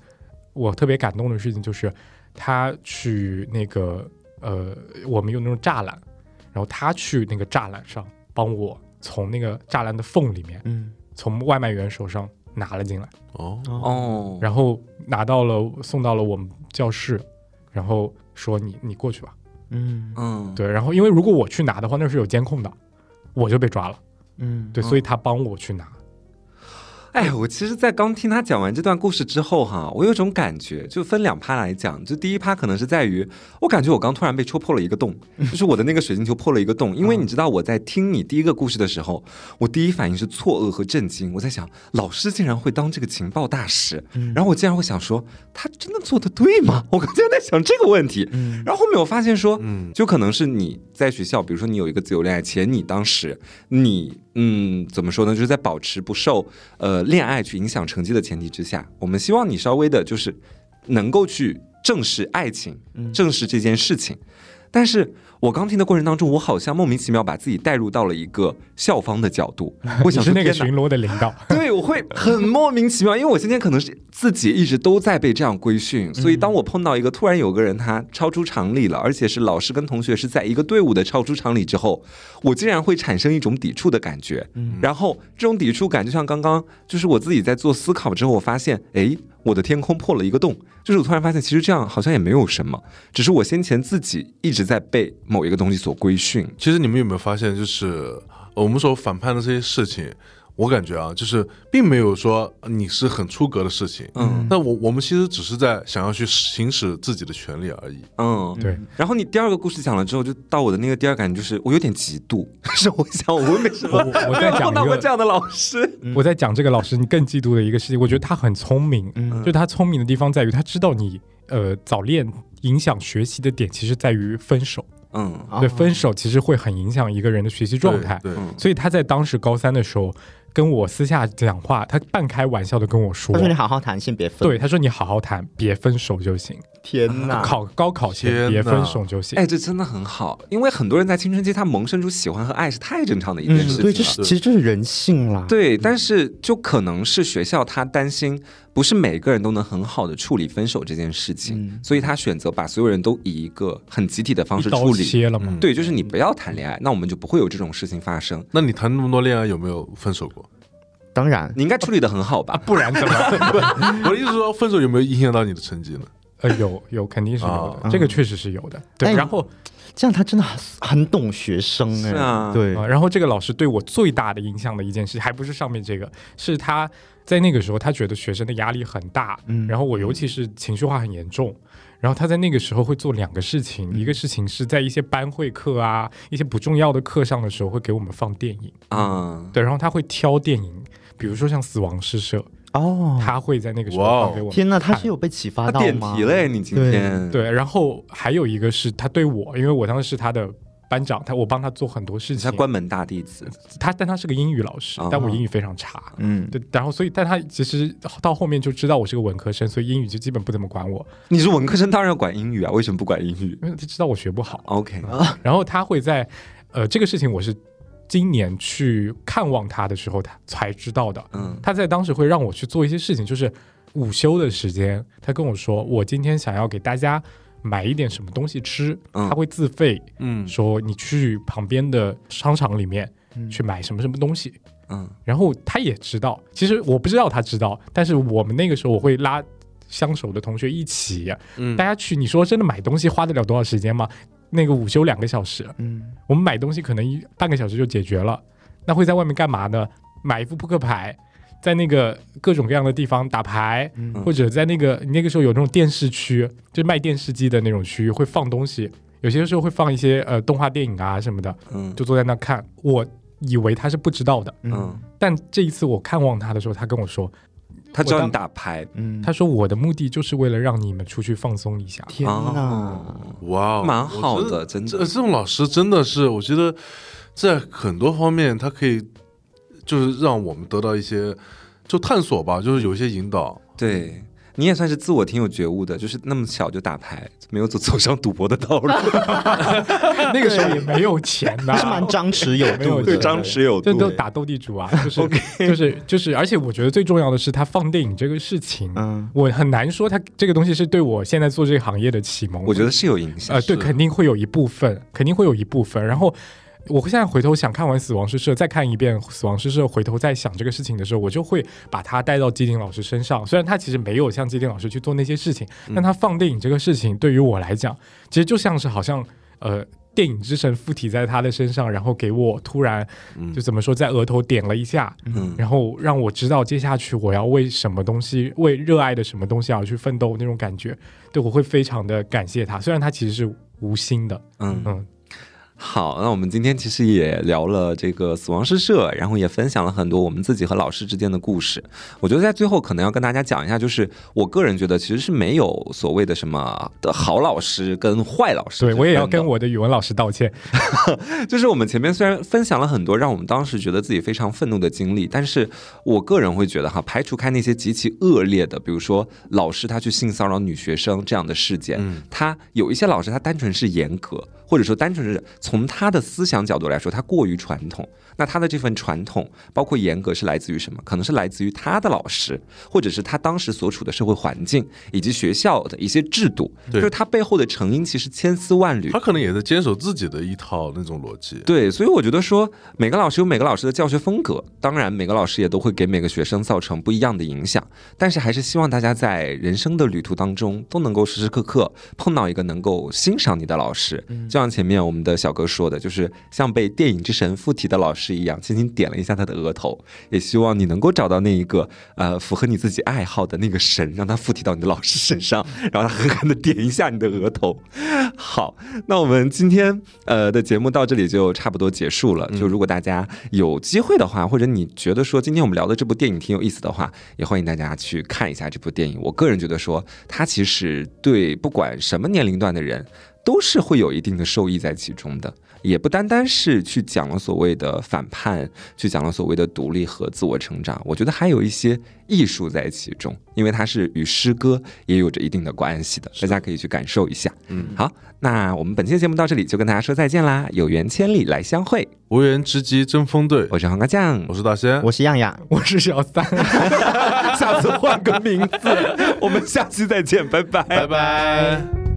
我特别感动的事情，就是他去那个呃，我们用那种栅栏，然后他去那个栅栏上帮我从那个栅栏的缝里面，嗯，从外卖员手上拿了进来，哦，哦，然后拿到了送到了我们教室，然后说你你过去吧。嗯。嗯，对，然后因为如果我去拿的话，那是有监控的，我就被抓了。嗯，对，所以他帮我去拿。哎，我其实，在刚听他讲完这段故事之后，哈，我有种感觉，就分两趴来讲。就第一趴可能是在于，我感觉我刚突然被戳破了一个洞，*laughs* 就是我的那个水晶球破了一个洞。因为你知道，我在听你第一个故事的时候，我第一反应是错愕和震惊。我在想，老师竟然会当这个情报大使，然后我竟然会想说，他真的做的对吗？*laughs* 我刚才在想这个问题。然后后面我发现说，嗯就可能是你在学校，比如说你有一个自由恋爱，且你当时你嗯怎么说呢，就是在保持不受呃恋爱去影响成绩的前提之下，我们希望你稍微的就是能够去正视爱情，正视这件事情。但是我刚听的过程当中，我好像莫名其妙把自己带入到了一个校方的角度，*laughs* 我想是那个巡逻的领导，*laughs* 对，我会很莫名其妙，因为我今天可能是自己一直都在被这样规训，所以当我碰到一个突然有个人他超出常理了，而且是老师跟同学是在一个队伍的超出常理之后，我竟然会产生一种抵触的感觉。然后这种抵触感就像刚刚，就是我自己在做思考之后，我发现，哎，我的天空破了一个洞，就是我突然发现，其实这样好像也没有什么，只是我先前自己一直在被某一个东西所规训。其实你们有没有发现，就是呃我们所反叛的这些事情，我感觉啊，就是并没有说你是很出格的事情，嗯。那我我们其实只是在想要去行使自己的权利而已。嗯，对，然后你第二个故事讲了之后，就到我的那个第二感觉就是我有点嫉妒，*laughs* 是我想我为什么？我在讲碰到过这样的老师？*laughs* 我在讲这个老师，你更嫉妒的一个事情，我觉得他很聪明，嗯。就他聪明的地方在于他知道你呃早恋影响学习的点，其实在于分手。嗯哦对，分手其实会很影响一个人的学习状态。对，所以他在当时高三的时候跟我私下讲话，他半开玩笑的跟我说他说你好好谈，先别分。对，，他说你好好谈，别分手就行。天哪，考高考前别分手就行。哎，这真的很好，因为很多人在青春期他萌生出喜欢和爱是太正常的一件事情了。嗯，对，这是其实这是人性啦。对，但是就可能是学校他担心，不是每个人都能很好的处理分手这件事情，嗯所以他选择把所有人都以一个很集体的方式一刀处理。切了嘛？对，就是你不要谈恋爱，那我们就不会有这种事情发生。那你谈那么多恋爱有没有分手过？当然，你应该处理的很好吧？不然怎么？*laughs* 我的意思是说，分手有没有影响到你的成绩呢？呃，有有肯定是有的，啊这个确实是有的。对，哎然后这样他真的很很懂学生哎。是啊对啊，然后这个老师对我最大的影响的一件事，还不是上面这个，是他在那个时候他觉得学生的压力很大，嗯然后我尤其是情绪化很严重。然后他在那个时候会做两个事情，嗯一个事情是在一些班会课啊、一些不重要的课上的时候会给我们放电影，啊、对，然后他会挑电影，比如说像《死亡诗社》，哦，他会在那个时候哇哦放给我们。天哪，他是有被启发他点到吗？题嘞，你今天对，然后还有一个是他对我，因为我当时是他的班长，他我帮他做很多事情他。关门大弟子，他但他是个英语老师哦，但我英语非常差。嗯，对，然后所以，但他其实到后面就知道我是个文科生，所以英语就基本不怎么管我，你是文科生，当然要管英语啊，为什么不管英语因为他知道我学不好。？OK，然后他会在，呃，这个事情我是今年去看望他的时候，他才知道的。嗯他在当时会让我去做一些事情，就是午休的时间，他跟我说，我今天想要给大家买一点什么东西吃，嗯他会自费嗯，说你去旁边的商场里面去买什么什么东西。嗯然后他也知道，其实我不知道他知道，但是我们那个时候我会拉相熟的同学一起，嗯大家去。你说真的买东西花得了多少时间吗？那个午休两个小时，嗯，我们买东西可能一半个小时就解决了。那会在外面干嘛呢？买一副扑克牌，在那个各种各样的地方打牌，嗯或者在那个你那个时候有那种电视区，就卖电视机的那种区域，会放东西。有些时候会放一些呃动画电影啊什么的，嗯就坐在那看。我以为他是不知道的，嗯，但这一次我看望他的时候，他跟我说，他知道你打牌，嗯，他说我的目的就是为了让你们出去放松一下。天哪哦，哇哦，蛮好的真的这这种老师真的是，我觉得在很多方面，他可以就是让我们得到一些就探索吧，就是有一些引导。对。你也算是自我挺有觉悟的，就是那么小就打牌，没有走走上赌博的道路，*laughs* 那个时候也没有钱呐、是蛮张弛有度的，对张弛有度。这都打斗地主啊，*laughs* 就是就是就是，而且我觉得最重要的是他放电影这个事情，嗯，我很难说他这个东西是对我现在做这个行业的启蒙。我觉得是有影响。呃，对，肯定会有一部分，肯定会有一部分。然后我现在回头想看完《死亡诗社》，再看一遍《死亡诗社》，回头再想这个事情的时候，我就会把它带到基丁老师身上。虽然他其实没有像基丁老师去做那些事情，但他放电影这个事情对于我来讲，其实就像是好像呃。电影之神附体在他的身上，然后给我突然嗯就怎么说，在额头点了一下，嗯然后让我知道接下去我要为什么东西，为热爱的什么东西而去奋斗那种感觉，对我会非常的感谢他。虽然他其实是无心的，嗯嗯，好，那我们今天其实也聊了这个死亡诗社，然后也分享了很多我们自己和老师之间的故事。我觉得在最后可能要跟大家讲一下，就是我个人觉得其实是没有所谓的什么的好老师跟坏老师。对我也要跟我的语文老师道歉。就是我们前面虽然分享了很多让我们当时觉得自己非常愤怒的经历，但是我个人会觉得哈，排除开那些极其恶劣的，比如说老师他去性骚扰女学生这样的事件，嗯他有一些老师他单纯是严格，或者说单纯是从他的思想角度来说，他过于传统。那他的这份传统，包括严格，是来自于什么？可能是来自于他的老师，或者是他当时所处的社会环境，以及学校的一些制度。就是他背后的成因其实千丝万缕他。可能也在坚守自己的一套那种逻辑。对，所以我觉得说每个老师有每个老师的教学风格，当然每个老师也都会给每个学生造成不一样的影响，但是还是希望大家在人生的旅途当中都能够时时刻刻碰到一个能够欣赏你的老师。就像前面我们的小哥说的，就是像被电影之神附体的老师一样，轻轻点了一下他的额头，也希望你能够找到那一个呃符合你自己爱好的那个神，让他附体到你的老师身上，然后他狠狠的点一下你的额头。好，那我们今天呃的节目到这里就差不多结束了。就如果大家有机会的话，或者你觉得说今天我们聊的这部电影挺有意思的话，也欢迎大家去看一下这部电影。我个人觉得说，它其实对不管什么年龄段的人。都是会有一定的受益在其中的，也不单单是去讲了所谓的反叛，去讲了所谓的独立和自我成长。我觉得还有一些艺术在其中，因为它是与诗歌也有着一定的关系的，大家可以去感受一下。嗯，好，那我们本期的节目到这里就跟大家说再见啦！有缘千里来相会，无缘知己争锋队。我是黄瓜酱，我是大仙，我是样样，我是小三。*laughs* *laughs* 下次换个名字，*laughs* 我们下期再见，拜拜，拜拜。